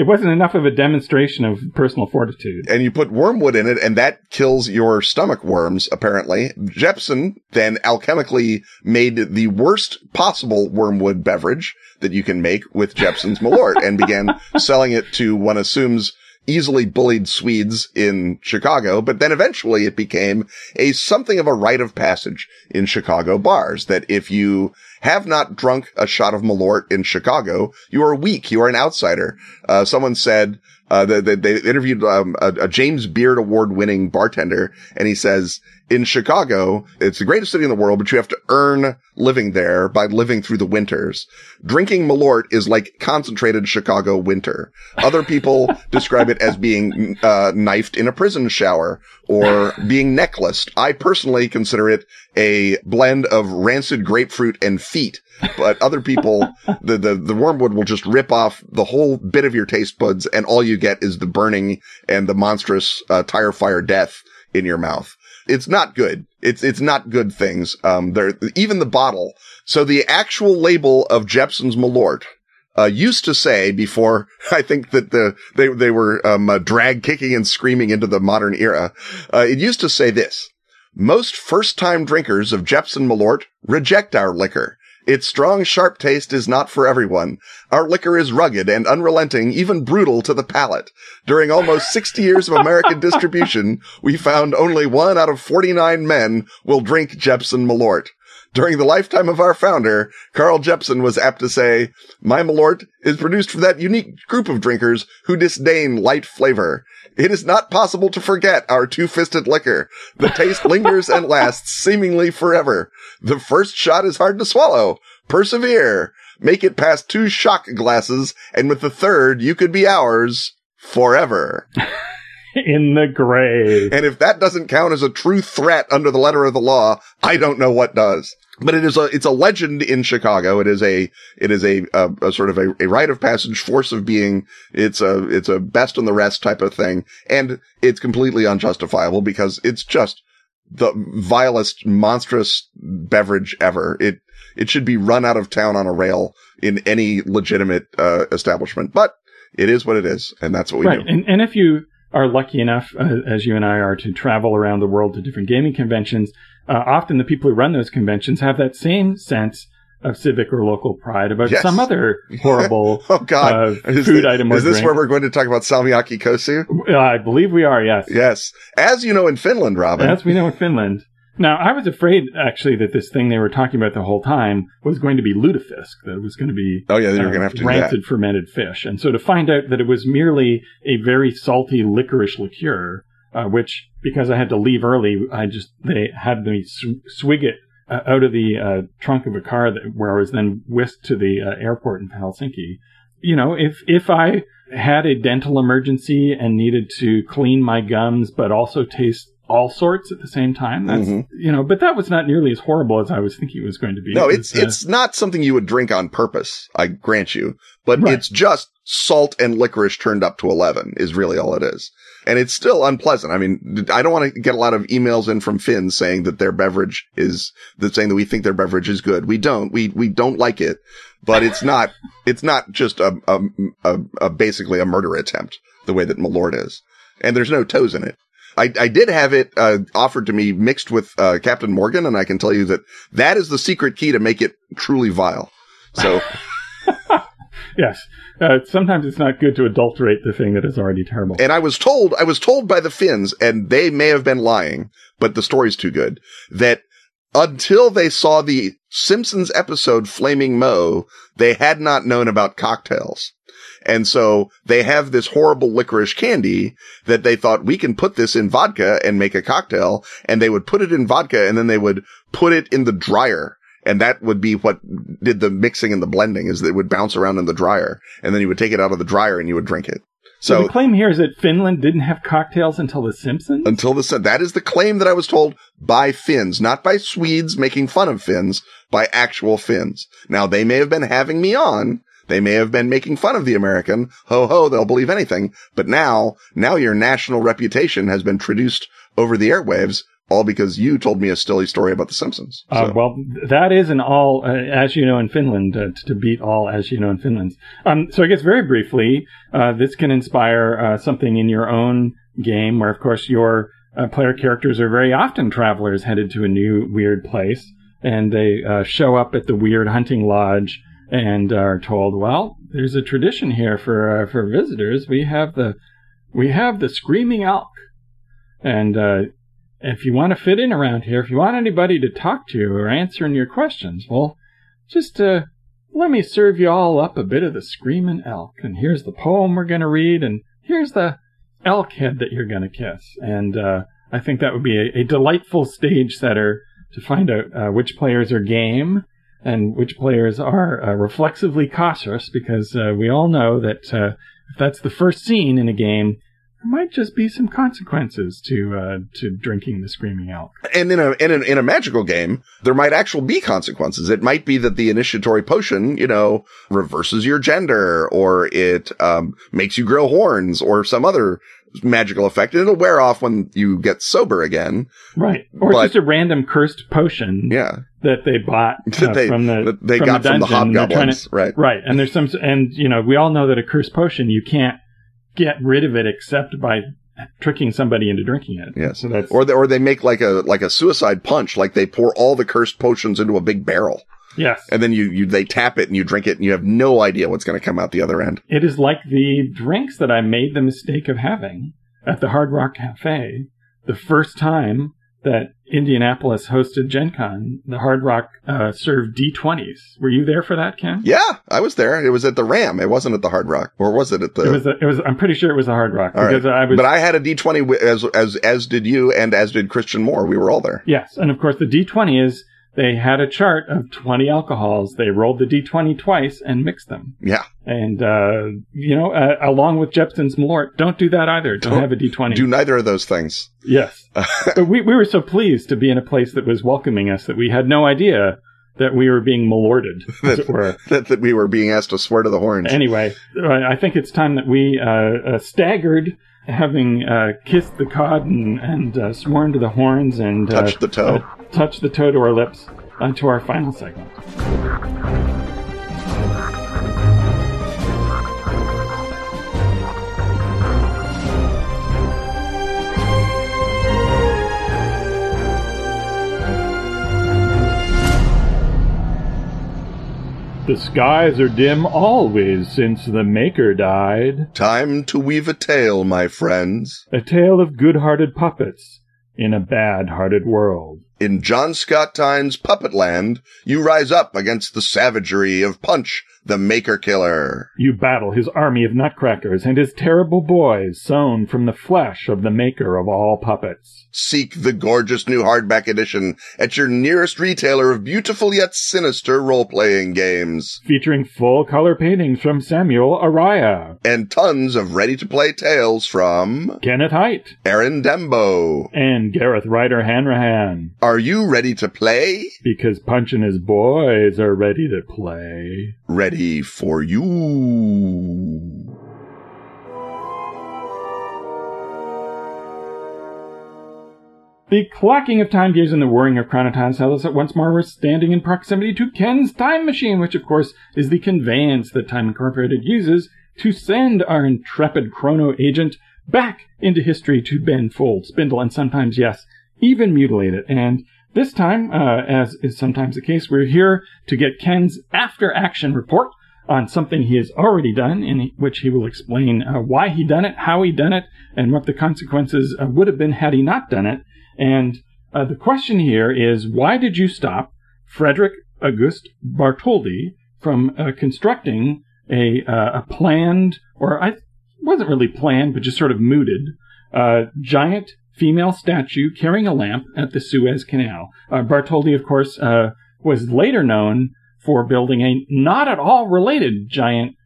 it wasn't enough of a demonstration of personal fortitude. And you put wormwood in it, and that kills your stomach worms, apparently. Jeppson then alchemically made the worst possible wormwood beverage that you can make with Jeppson's Malort and began selling it to one assumes easily bullied Swedes in Chicago, but then eventually it became a something of a rite of passage in Chicago bars that if you have not drunk a shot of Malort in Chicago, you are weak. You are an outsider. Uh, someone said, uh, they, they, interviewed um, a, a, James Beard award winning bartender and he says, in Chicago, it's the greatest city in the world, but you have to earn living there by living through the winters. Drinking Malort is like concentrated Chicago winter. Other people describe it as being uh, knifed in a prison shower or being necklaced. I personally consider it a blend of rancid grapefruit and feet. But other people, the, the, the wormwood will just rip off the whole bit of your taste buds and all you get is the burning and the monstrous uh, tire fire death in your mouth it's not good. It's, it's not good things. Um, there, even the bottle. So the actual label of Jeppson's Malort, uh, used to say before I think that the, they, they were, um, uh, drag kicking and screaming into the modern era. Uh, it used to say this. Most first time drinkers of Jeppson Malort reject our liquor. Its strong, sharp taste is not for everyone. Our liquor is rugged and unrelenting, even brutal to the palate. During almost 60 years of American distribution, we found only one out of 49 men will drink Jeppson Malort. During the lifetime of our founder, Carl Jeppson was apt to say, My Malort is produced for that unique group of drinkers who disdain light flavor. It is not possible to forget our two-fisted liquor. The taste lingers and lasts seemingly forever. The first shot is hard to swallow. Persevere. Make it past two shock glasses, and with the third, you could be ours forever. In the grave. And if that doesn't count as a true threat under the letter of the law, I don't know what does. but it is a it's a legend in Chicago. It is a it is a a, a sort of a, a rite of passage, force of being. It's a it's a best on the rest type of thing, and it's completely unjustifiable because it's just the vilest, monstrous beverage ever. It it should be run out of town on a rail in any legitimate uh, establishment, but it is what it is, and that's what we right. do. And and if you are lucky enough, uh, as you and I are, to travel around the world to different gaming conventions uh, often the people who run those conventions have that same sense of civic or local pride about yes. some other horrible oh god uh, food item. Is this drink. where we're going to talk about salmiakki kossu? Uh, I believe we are. Yes. Yes, as you know in Finland, Robin. As we know in Finland. Now, I was afraid actually that this thing they were talking about the whole time was going to be lutefisk, that it was going to be oh yeah, they were going to have to rancid fermented fish, and so to find out that it was merely a very salty licorice liqueur uh, which because I had to leave early, I just they had me sw- swig it uh, out of the uh, trunk of a car that, where I was then whisked to the uh, airport in Helsinki. You know, if if I had a dental emergency and needed to clean my gums, but also taste all sorts at the same time. That's mm-hmm. you know, but that was not nearly as horrible as I was thinking it was going to be. No, it's uh, it's not something you would drink on purpose. I grant you, but right. it's just salt and licorice turned up to eleven is really all it is and it's still unpleasant. I mean, I don't want to get a lot of emails in from Finns saying that their beverage is that saying that we think their beverage is good. We don't. We we don't like it, but it's not. it's not just a, a, a, a basically a murder attempt the way that Malort is, and there's no toes in it. I, I did have it uh, offered to me mixed with uh, Captain Morgan, and I can tell you that that is the secret key to make it truly vile. So, yes, uh, sometimes it's not good to adulterate the thing that is already terrible. And I was told, I was told by the Finns, and they may have been lying, but the story's too good, that until they saw the Simpsons episode Flaming Moe, they had not known about cocktails. And so they have this horrible licorice candy that they thought we can put this in vodka and make a cocktail. And they would put it in vodka and then they would put it in the dryer and that would be what did the mixing and the blending is that it would bounce around in the dryer and then you would take it out of the dryer and you would drink it. So, so the claim here is that Finland didn't have cocktails until The Simpsons? Until the that is the claim that I was told by Finns, not by Swedes making fun of Finns, by actual Finns. Now they may have been having me on. They may have been making fun of the American. Ho ho, they'll believe anything. But now, now your national reputation has been traduced over the airwaves all because you told me a silly story about The Simpsons. Uh, so. Uh, well, that is an all, uh, as you know, in Finland, uh, to beat all, as you know, in Finland. Um, so I guess very briefly, uh, this can inspire uh, something in your own game where, of course, your player characters are very often travelers headed to a new weird place. And they show up at the weird hunting lodge and are told, well, there's a tradition here for, for visitors. We have the, we have the screaming elk. And, if you want to fit in around here, if you want anybody to talk to or answering your questions, well, just uh, let me serve you all up a bit of the screaming elk. And here's the poem we're going to read, and here's the elk head that you're going to kiss. And uh, I think that would be a, a, delightful stage setter to find out uh, which players are game and which players are uh, reflexively cautious, because uh, we all know that uh, if that's the first scene in a game, there might just be some consequences to uh, to drinking the screaming elk. And in a, in a in a magical game, there might actually be consequences. It might be that the initiatory potion, you know, reverses your gender, or it um, makes you grow horns, or some other magical effect, and it'll wear off when you get sober again. Right, or but, just a random cursed potion. Yeah. That they bought uh, they, from the they from got the from the hobgoblins, to, right? Right, and there's some, and you know, we all know that a cursed potion you can't get rid of it except by tricking somebody into drinking it. Yeah. So that's or they, or they make like a like a suicide punch, like they pour all the cursed potions into a big barrel. Yes. And then you, you they tap it and you drink it and you have no idea what's going to come out the other end. It is like the drinks that I made the mistake of having at the Hard Rock Cafe the first time that Indianapolis hosted Gen Con, the Hard Rock uh, served D20s. Were you there for that, Ken? Yeah, I was there. It was at the Ram. It wasn't at the Hard Rock, or was it at the? It was. A, it was. I'm pretty sure it was the Hard Rock all because right. I was. But I had a D20 as as as did you, and as did Christian Moore. We were all there. Yes, and of course the D20 is they had a chart of 20 alcohols. They rolled the D20 twice and mixed them. Yeah. And, uh, you know, uh, along with Jeppson's Malort, don't do that either. Don't, don't have a D20. Do neither of those things. Yes. we, we were so pleased to be in a place that was welcoming us that we had no idea that we were being malorted, as it were. that, that we were being asked to swear to the horns. Anyway, I think it's time that we uh, uh, staggered, having uh, kissed the cod and, and uh, sworn to the horns and touched the toe, touched the toe to our lips, to our final segment. The skies are dim always since the Maker died. Time to weave a tale, my friends. A tale of good-hearted puppets in a bad-hearted world. In John Scott Tynes' Puppetland, you rise up against the savagery of Punch, the Maker Killer. You battle his army of nutcrackers and his terrible boys sewn from the flesh of the maker of all puppets. Seek the gorgeous new hardback edition at your nearest retailer of beautiful yet sinister role-playing games. Featuring full color paintings from Samuel Araya. And tons of ready-to-play tales from Kenneth Hite, Aaron Dembo, and Gareth Ryder Hanrahan. Are you ready to play? Because Punch and his boys are ready to play. Ready for you. The clacking of time gears and the whirring of chronotons tell us that once more we're standing in proximity to Ken's time machine, which of course is the conveyance that Time Incorporated uses to send our intrepid chrono agent back into history to bend, fold, spindle, and sometimes, yes, even mutilate it. And this time, uh, as is sometimes the case, we're here to get Ken's after action report on something he has already done, in which he will explain uh, why he done it, how he done it, and what the consequences uh, would have been had he not done it. And uh, the question here is why did you stop Frederick August Bartholdi from uh, constructing a, uh, a planned, or I wasn't really planned, but just sort of mooted, giant female statue carrying a lamp at the Suez Canal? Uh, Bartholdi, of course, uh, was later known for building a not at all related giant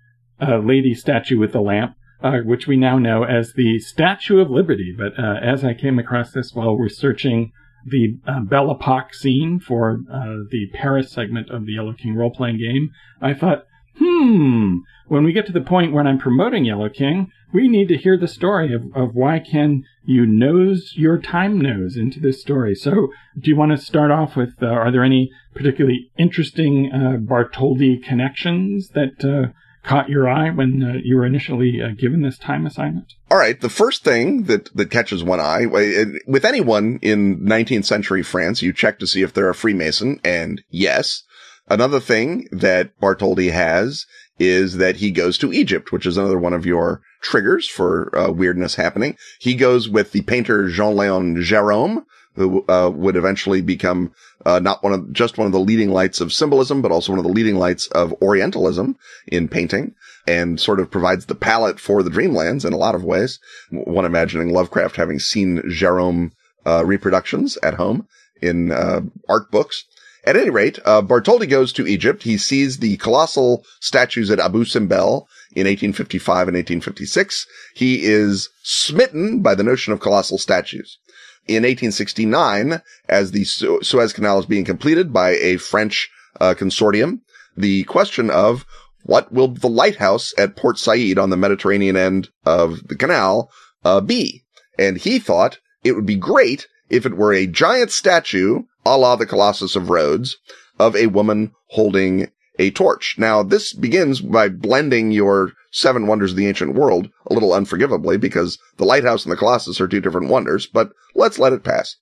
lady statue with a lamp uh, which we now know as the Statue of Liberty. But uh, as I came across this while researching the uh, Belle Epoque scene for uh, the Paris segment of the Yellow King role playing game, I thought, hmm, when we get to the point when I'm promoting Yellow King, we need to hear the story of, of why can you nose your time nose into this story. So, do you want to start off with uh, are there any particularly interesting uh, Bartholdi connections that uh, caught your eye when uh, you were initially uh, given this time assignment? All right. The first thing that, that catches one eye with anyone in 19th century France, you check to see if they're a Freemason. And yes, another thing that Bartholdi has is that he goes to Egypt, which is another one of your triggers for uh, weirdness happening. He goes with the painter Jean-Léon Gérôme, who uh, would eventually become uh, not one of just one of the leading lights of symbolism, but also one of the leading lights of Orientalism in painting, and sort of provides the palette for the Dreamlands in a lot of ways. One imagining Lovecraft having seen Gérôme uh, reproductions at home in uh, art books. At any rate, uh, goes to Egypt. He sees the colossal statues at Abu Simbel in 1855 and 1856. He is smitten by the notion of colossal statues in 1869 as the Suez Canal is being completed by a French uh, consortium. The question of what will the lighthouse at Port Said on the Mediterranean end of the canal uh, be? And he thought it would be great if it were a giant statue, a la the Colossus of Rhodes, of a woman holding a torch. Now, this begins by blending your seven wonders of the ancient world a little unforgivably because the lighthouse and the Colossus are two different wonders, but let's let it pass.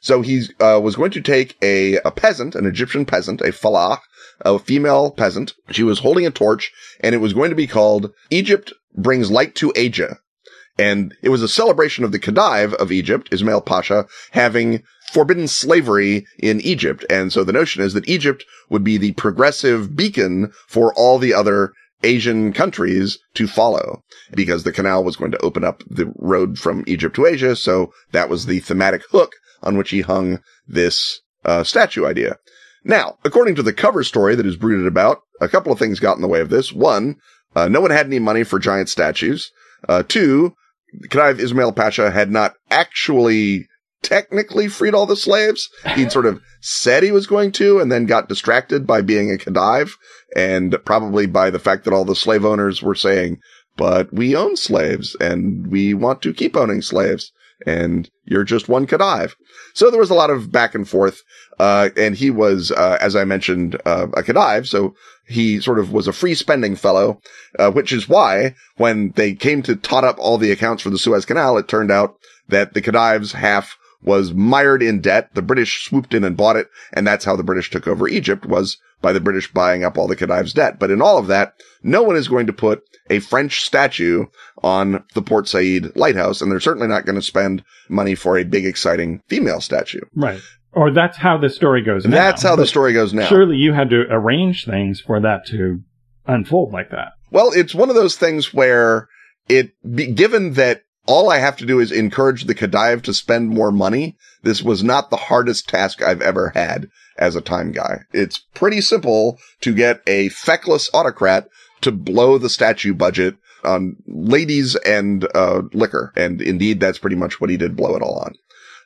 So he uh, was going to take a, a peasant, an Egyptian peasant, a falah, a female peasant. She was holding a torch and it was going to be called Egypt Brings Light to Asia. And it was a celebration of the Khedive of Egypt, Ismail Pasha, having forbidden slavery in Egypt. And so the notion is that Egypt would be the progressive beacon for all the other Asian countries to follow because the canal was going to open up the road from Egypt to Asia. So that was the thematic hook on which he hung this uh, statue idea. Now, according to the cover story that is brooded about, a couple of things got in the way of this. One, uh, no one had any money for giant statues. Uh, two, Khedive Ismail Pasha had not actually technically freed all the slaves. He'd sort of said he was going to and then got distracted by being a Khedive and probably by the fact that all the slave owners were saying, but we own slaves and we want to keep owning slaves and you're just one Khedive. So there was a lot of back and forth. Uh, and he was, uh, as I mentioned, uh, a Khedive. So he sort of was a free spending fellow, uh, which is why when they came to tot up all the accounts for the Suez Canal, it turned out that the Khedive's half was mired in debt. The British swooped in and bought it. And that's how the British took over Egypt was by the British buying up all the Khedive's debt. But in all of that, no one is going to put a French statue on the Port Said lighthouse. And they're certainly not going to spend money for a big, exciting female statue. Right. Or that's how the story goes now. That's how but the story goes now. Surely you had to arrange things for that to unfold like that. Well, it's one of those things where it, be given that all I have to do is encourage the Khedive to spend more money. This was not the hardest task I've ever had as a time guy. It's pretty simple to get a feckless autocrat to blow the statue budget on ladies and uh, liquor. And indeed, that's pretty much what he did blow it all on.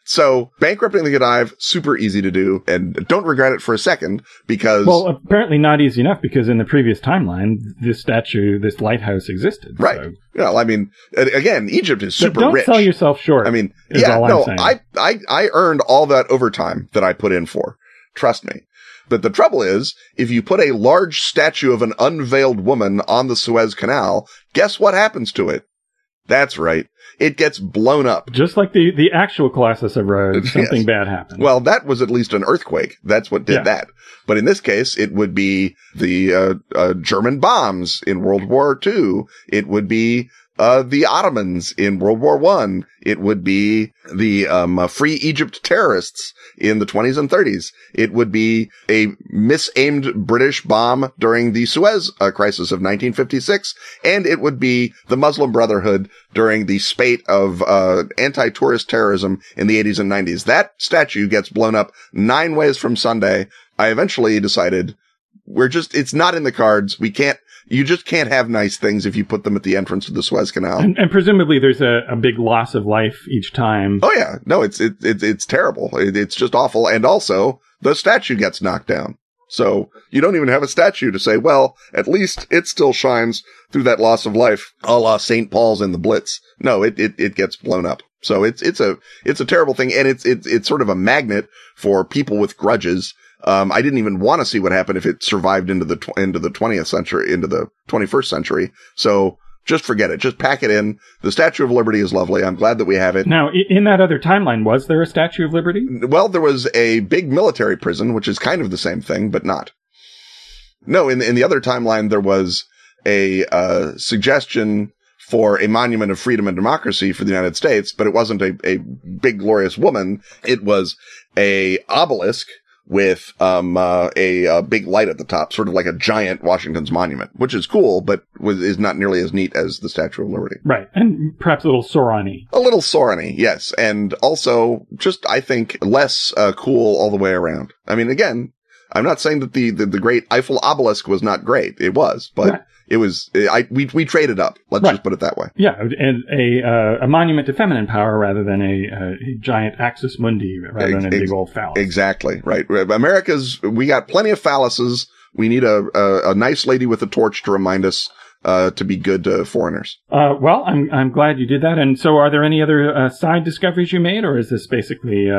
So bankrupting the Khedive, super easy to do and don't regret it for a second because. Well, apparently not easy enough because in the previous timeline, this statue, this lighthouse existed. Right. So. You know, I mean, again, Egypt is super don't rich. sell yourself short. I mean, yeah, no, I, I, I earned all that overtime that I put in for. Trust me. But the trouble is, if you put a large statue of an unveiled woman on the Suez Canal, guess what happens to it? That's right it gets blown up. Just like the, the actual Colossus of Rhodes, something yes. bad happened. Well, that was at least an earthquake. That's what did that. But in this case, it would be the uh, uh, German bombs in World War II. It would be uh, the Ottomans in World War One. It would be the um, uh, Free Egypt terrorists in the 20s and 30s. It would be a misaimed British bomb during the Suez uh, crisis of 1956, and it would be the Muslim Brotherhood during the spate of uh, anti-tourist terrorism in the 80s and 90s. That statue gets blown up nine ways from Sunday. I eventually decided we're just, it's not in the cards. We can't, you just can't have nice things if you put them at the entrance to the Suez Canal. And, and presumably there's a, a, big loss of life each time. Oh yeah. No, it's, it, it it's terrible. It, it's just awful. And also the statue gets knocked down. So you don't even have a statue to say, well, at least it still shines through that loss of life, a la St. Paul's in the Blitz. No, it, it, it gets blown up. So it's, it's a, it's a terrible thing. And it's, it's, it's sort of a magnet for people with grudges um, I didn't even want to see what happened if it survived into the, tw- into the 20th century, into the 21st century. So just forget it. Just pack it in. The Statue of Liberty is lovely. I'm glad that we have it. Now, in that other timeline, was there a Statue of Liberty? Well, there was a big military prison, which is kind of the same thing, but not. No, in the, in the other timeline, there was a uh, suggestion for a monument of freedom and democracy for the United States, but it wasn't a, a big glorious woman. It was a obelisk with um, uh, a, a, big light at the top, sort of like a giant Washington's monument, which is cool, but was, is not nearly as neat as the Statue of Liberty. Right, and perhaps a little Sauron-y. A little Sauron-y, yes, and also just I think less uh, cool all the way around. I mean, again, I'm not saying that the, the, the great Eiffel obelisk was not great. It was, but. It was, I, we, we traded up. Let's right. just put it that way. Yeah. And a, uh, a monument to feminine power rather than a, a giant axis mundi rather than a big old phallus. Exactly. Right. America's, we got plenty of phalluses. We need a, a, a nice lady with a torch to remind us uh, to be good to foreigners. Uh, well, I'm I'm glad you did that. And so, are there any other uh, side discoveries you made, or is this basically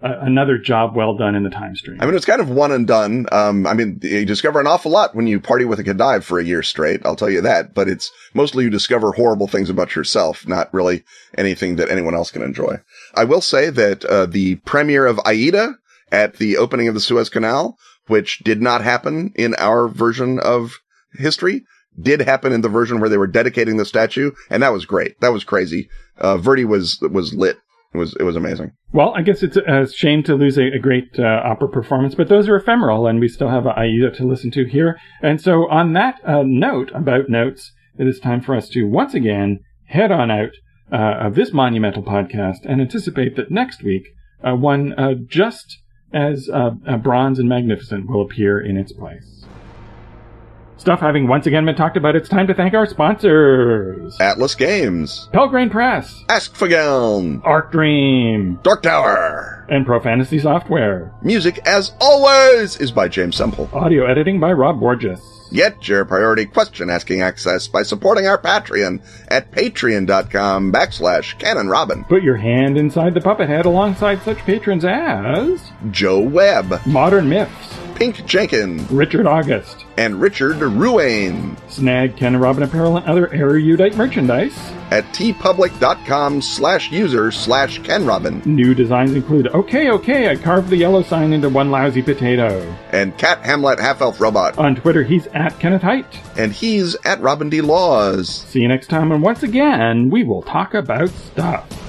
another job well done in the time stream. I mean, it's kind of one and done. Um, I mean, you discover an awful lot when you party with a Khedive for a year straight. I'll tell you that. But it's mostly you discover horrible things about yourself, not really anything that anyone else can enjoy. I will say that uh, the premiere of Aida at the opening of the Suez Canal, which did not happen in our version of history, did happen in the version where they were dedicating the statue, and that was great. That was crazy. Uh, Verdi was was lit it was it was amazing. Well, I guess it's a shame to lose a, a great uh, opera performance, but those are ephemeral, and we still have Aida to listen to here. And so, on that uh, note about notes, it is time for us to once again head on out uh, of this monumental podcast and anticipate that next week uh, one uh, just as uh, bronze and magnificent will appear in its place. Stuff having once again been talked about, it's time to thank our sponsors. Atlas Games. Pelgrane Press. Ask for Askfageln. Arc Dream. Dark Tower. And Pro Fantasy Software. Music, as always, is by James Semple. Audio editing by Rob Borges. Get your priority question asking access by supporting our Patreon at patreon.com backslash Ken and Robin. Put your hand inside the puppet head alongside such patrons as Joe Webb, Modern Myths, Pink Jenkins, Richard August, and Richard Ruane. Snag and Robin apparel and other erudite merchandise at teepublic.com slash user slash kenrobin. New designs include Okay, okay, I carved the yellow sign into one lousy potato. And Cat Hamlet Half Elf Robot. On Twitter, he's at Kenneth Hite. And he's at Robin D. Laws. See you next time, and once again, we will talk about stuff.